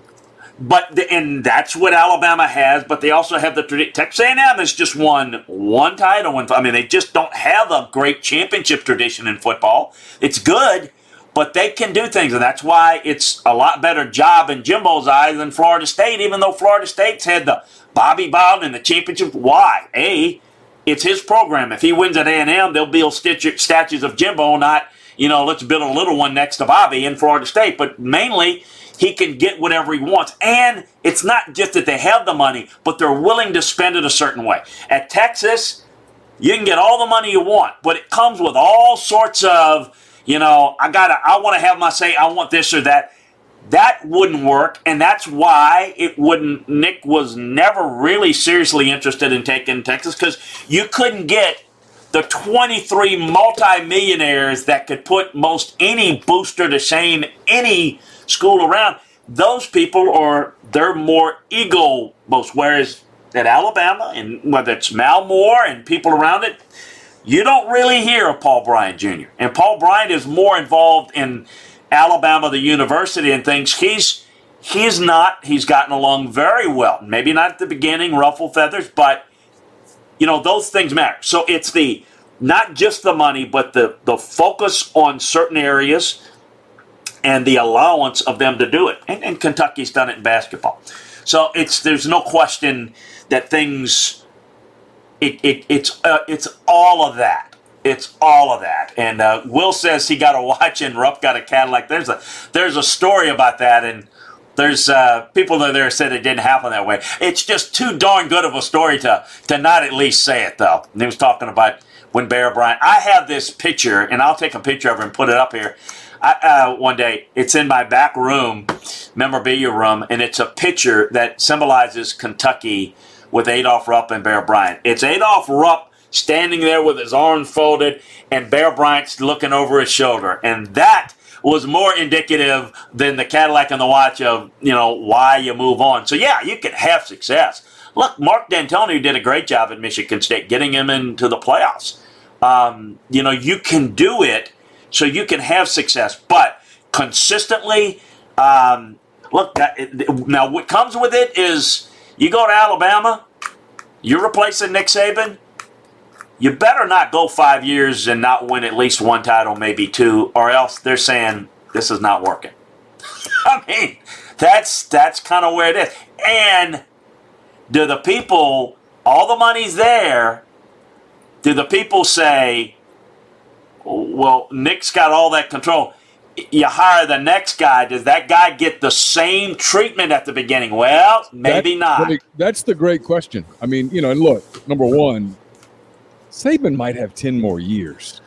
But the, and that's what Alabama has. But they also have the Texas A&M has just won one title. I mean, they just don't have a great championship tradition in football. It's good, but they can do things, and that's why it's a lot better job in Jimbo's eyes than Florida State. Even though Florida State's had the Bobby Bowden and the championship, why? A, it's his program. If he wins at A&M, they'll build statues of Jimbo, not you know, let's build a little one next to Bobby in Florida State. But mainly he can get whatever he wants. And it's not just that they have the money, but they're willing to spend it a certain way. At Texas, you can get all the money you want, but it comes with all sorts of, you know, I gotta, I want to have my say, I want this or that. That wouldn't work, and that's why it wouldn't. Nick was never really seriously interested in taking Texas because you couldn't get the 23 multimillionaires that could put most any booster to shame any school around, those people are they're more ego most. Whereas at Alabama and whether it's Mal Moore and people around it, you don't really hear of Paul Bryant Jr. And Paul Bryant is more involved in Alabama, the university, and things. He's he's not. He's gotten along very well. Maybe not at the beginning, ruffle feathers, but you know those things matter. So it's the not just the money, but the, the focus on certain areas and the allowance of them to do it. And, and Kentucky's done it in basketball. So it's there's no question that things it, it it's uh, it's all of that. It's all of that. And uh, Will says he got a watch and Rupp got a Cadillac. There's a there's a story about that and there's uh, people that there said it didn't happen that way. It's just too darn good of a story to to not at least say it though. And he was talking about when Bear Bryant. I have this picture, and I'll take a picture of it and put it up here. I, uh, one day, it's in my back room, memorabilia room, and it's a picture that symbolizes Kentucky with Adolph Rupp and Bear Bryant. It's Adolph Rupp standing there with his arms folded, and Bear Bryant's looking over his shoulder, and that was more indicative than the Cadillac and the watch of you know why you move on. So yeah, you can have success. Look, Mark Dantonio did a great job at Michigan State getting him into the playoffs. Um, you know, you can do it so you can have success, but consistently. Um, look, that, now what comes with it is you go to Alabama, you're replacing Nick Saban. You better not go five years and not win at least one title, maybe two, or else they're saying this is not working. I mean, that's that's kind of where it is. And do the people, all the money's there, do the people say, well, Nick's got all that control? You hire the next guy. Does that guy get the same treatment at the beginning? Well, maybe not. That's the great question. I mean, you know, and look, number one, Saban might have 10 more years.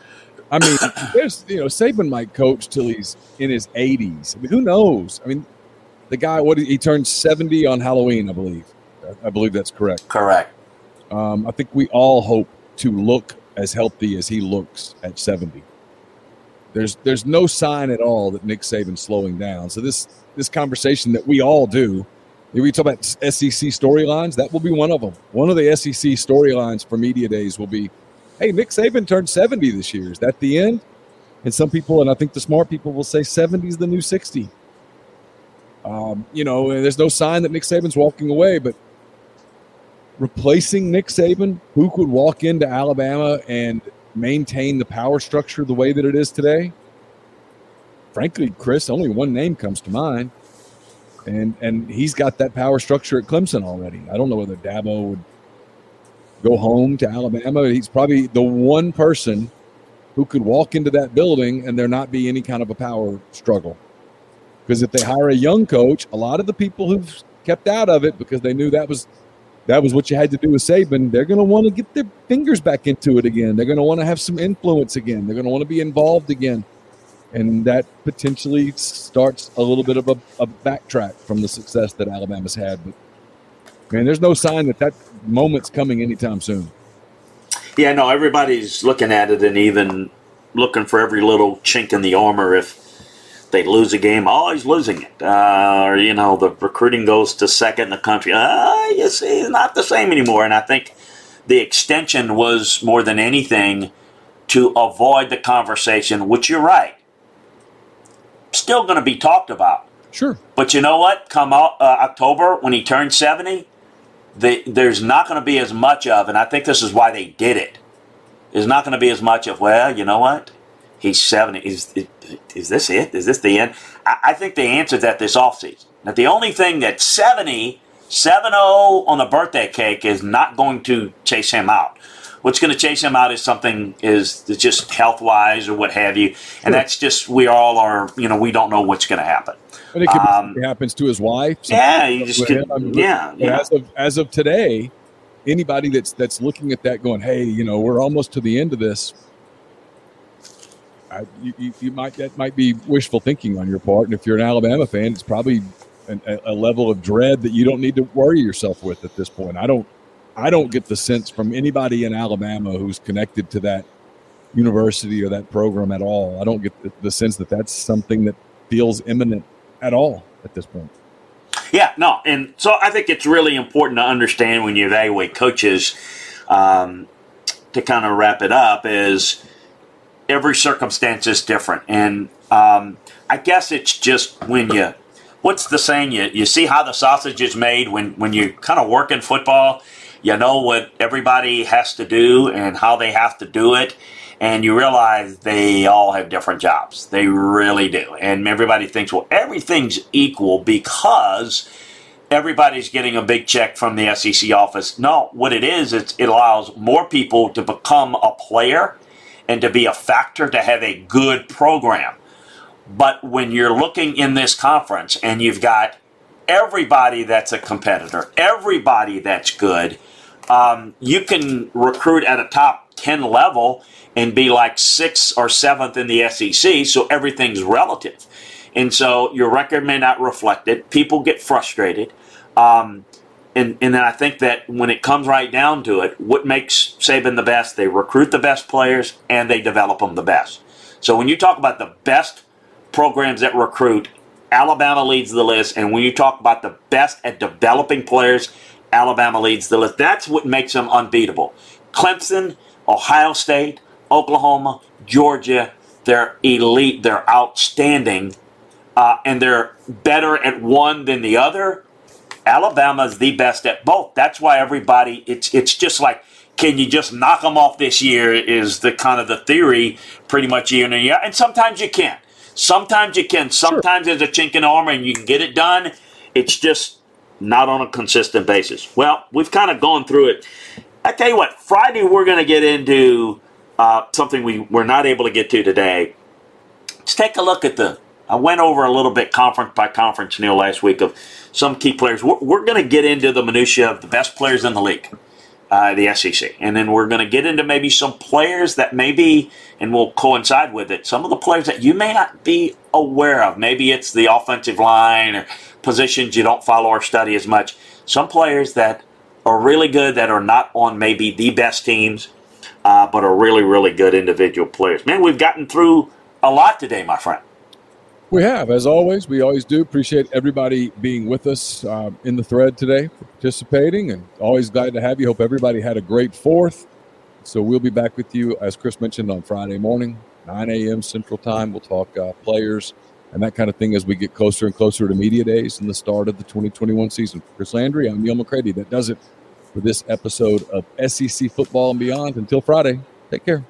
I mean, there's, you know, Saban might coach till he's in his 80s. I mean, who knows? I mean, the guy, what he turned 70 on Halloween, I believe. I believe that's correct. Correct. Um, I think we all hope to look as healthy as he looks at 70. There's there's no sign at all that Nick Saban's slowing down. So this this conversation that we all do, if we talk about SEC storylines, that will be one of them. One of the SEC storylines for media days will be, hey, Nick Saban turned 70 this year. Is that the end? And some people, and I think the smart people will say 70 is the new 60. Um, you know, there's no sign that Nick Saban's walking away, but replacing Nick Saban, who could walk into Alabama and maintain the power structure the way that it is today? Frankly, Chris, only one name comes to mind. And and he's got that power structure at Clemson already. I don't know whether Dabo would go home to Alabama. He's probably the one person who could walk into that building and there not be any kind of a power struggle. Because if they hire a young coach, a lot of the people who've kept out of it because they knew that was that was what you had to do with Saban. They're going to want to get their fingers back into it again. They're going to want to have some influence again. They're going to want to be involved again. And that potentially starts a little bit of a, a backtrack from the success that Alabama's had. But, man, there's no sign that that moment's coming anytime soon. Yeah, no, everybody's looking at it and even looking for every little chink in the armor if they lose a game, always losing it. Uh, or, you know, the recruiting goes to second in the country. Uh, you see, it's not the same anymore. And I think the extension was more than anything to avoid the conversation, which you're right. Still going to be talked about. Sure. But you know what? Come uh, October, when he turns 70, the, there's not going to be as much of, and I think this is why they did it. There's not going to be as much of, well, you know what? He's 70. Is, is this it? Is this the end? I, I think they answered that this offseason. That the only thing that 70, 7 on the birthday cake is not going to chase him out. What's going to chase him out is something is just health wise or what have you, and that's just we all are you know we don't know what's going to happen. And it, um, it happens to his wife. Yeah, you just could, I mean, yeah, yeah. As of as of today, anybody that's that's looking at that going, hey, you know, we're almost to the end of this I, you, you, might that might be wishful thinking on your part, and if you're an Alabama fan, it's probably an, a, level of dread that you don't need to worry yourself with at this point. I don't, I don't get the sense from anybody in Alabama who's connected to that university or that program at all. I don't get the, the sense that that's something that feels imminent at all at this point. Yeah, no, and so I think it's really important to understand when you evaluate coaches. Um, to kind of wrap it up, is every circumstance is different, and um, I guess it's just when you, what's the saying? You you see how the sausage is made when when you kind of work in football. You know what everybody has to do and how they have to do it. And you realize they all have different jobs. They really do. And everybody thinks, well, everything's equal because everybody's getting a big check from the SEC office. No, what it is, it allows more people to become a player and to be a factor to have a good program. But when you're looking in this conference and you've got everybody that's a competitor, everybody that's good, um, you can recruit at a top 10 level and be like sixth or seventh in the SEC, so everything's relative. And so your record may not reflect it. People get frustrated. Um, and, and then I think that when it comes right down to it, what makes Saban the best? They recruit the best players and they develop them the best. So when you talk about the best programs that recruit, Alabama leads the list. And when you talk about the best at developing players, Alabama leads the list. That's what makes them unbeatable. Clemson, Ohio State, Oklahoma, Georgia, they're elite, they're outstanding, uh, and they're better at one than the other. Alabama is the best at both. That's why everybody, it's it's just like, can you just knock them off this year? Is the kind of the theory pretty much year in and year, and sometimes you can't. Sometimes you can. Sometimes sure. there's a chink in the armor and you can get it done. It's just not on a consistent basis. Well, we've kind of gone through it. I tell you what, Friday we're going to get into uh, something we were not able to get to today. Let's take a look at the. I went over a little bit conference by conference, Neal, last week of some key players. We're, we're going to get into the minutia of the best players in the league uh, the SEC. And then we're going to get into maybe some players that maybe, and we'll coincide with it, some of the players that you may not be aware of. Maybe it's the offensive line or positions you don't follow or study as much. Some players that are really good that are not on maybe the best teams, uh, but are really, really good individual players. Man, we've gotten through a lot today, my friend. We have, as always. We always do. Appreciate everybody being with us uh, in the thread today, participating, and always glad to have you. Hope everybody had a great fourth. So we'll be back with you, as Chris mentioned, on Friday morning, 9 a.m. Central Time. We'll talk uh, players and that kind of thing as we get closer and closer to media days and the start of the 2021 season. For Chris Landry, I'm Neal McCready. That does it for this episode of SEC Football and Beyond. Until Friday, take care.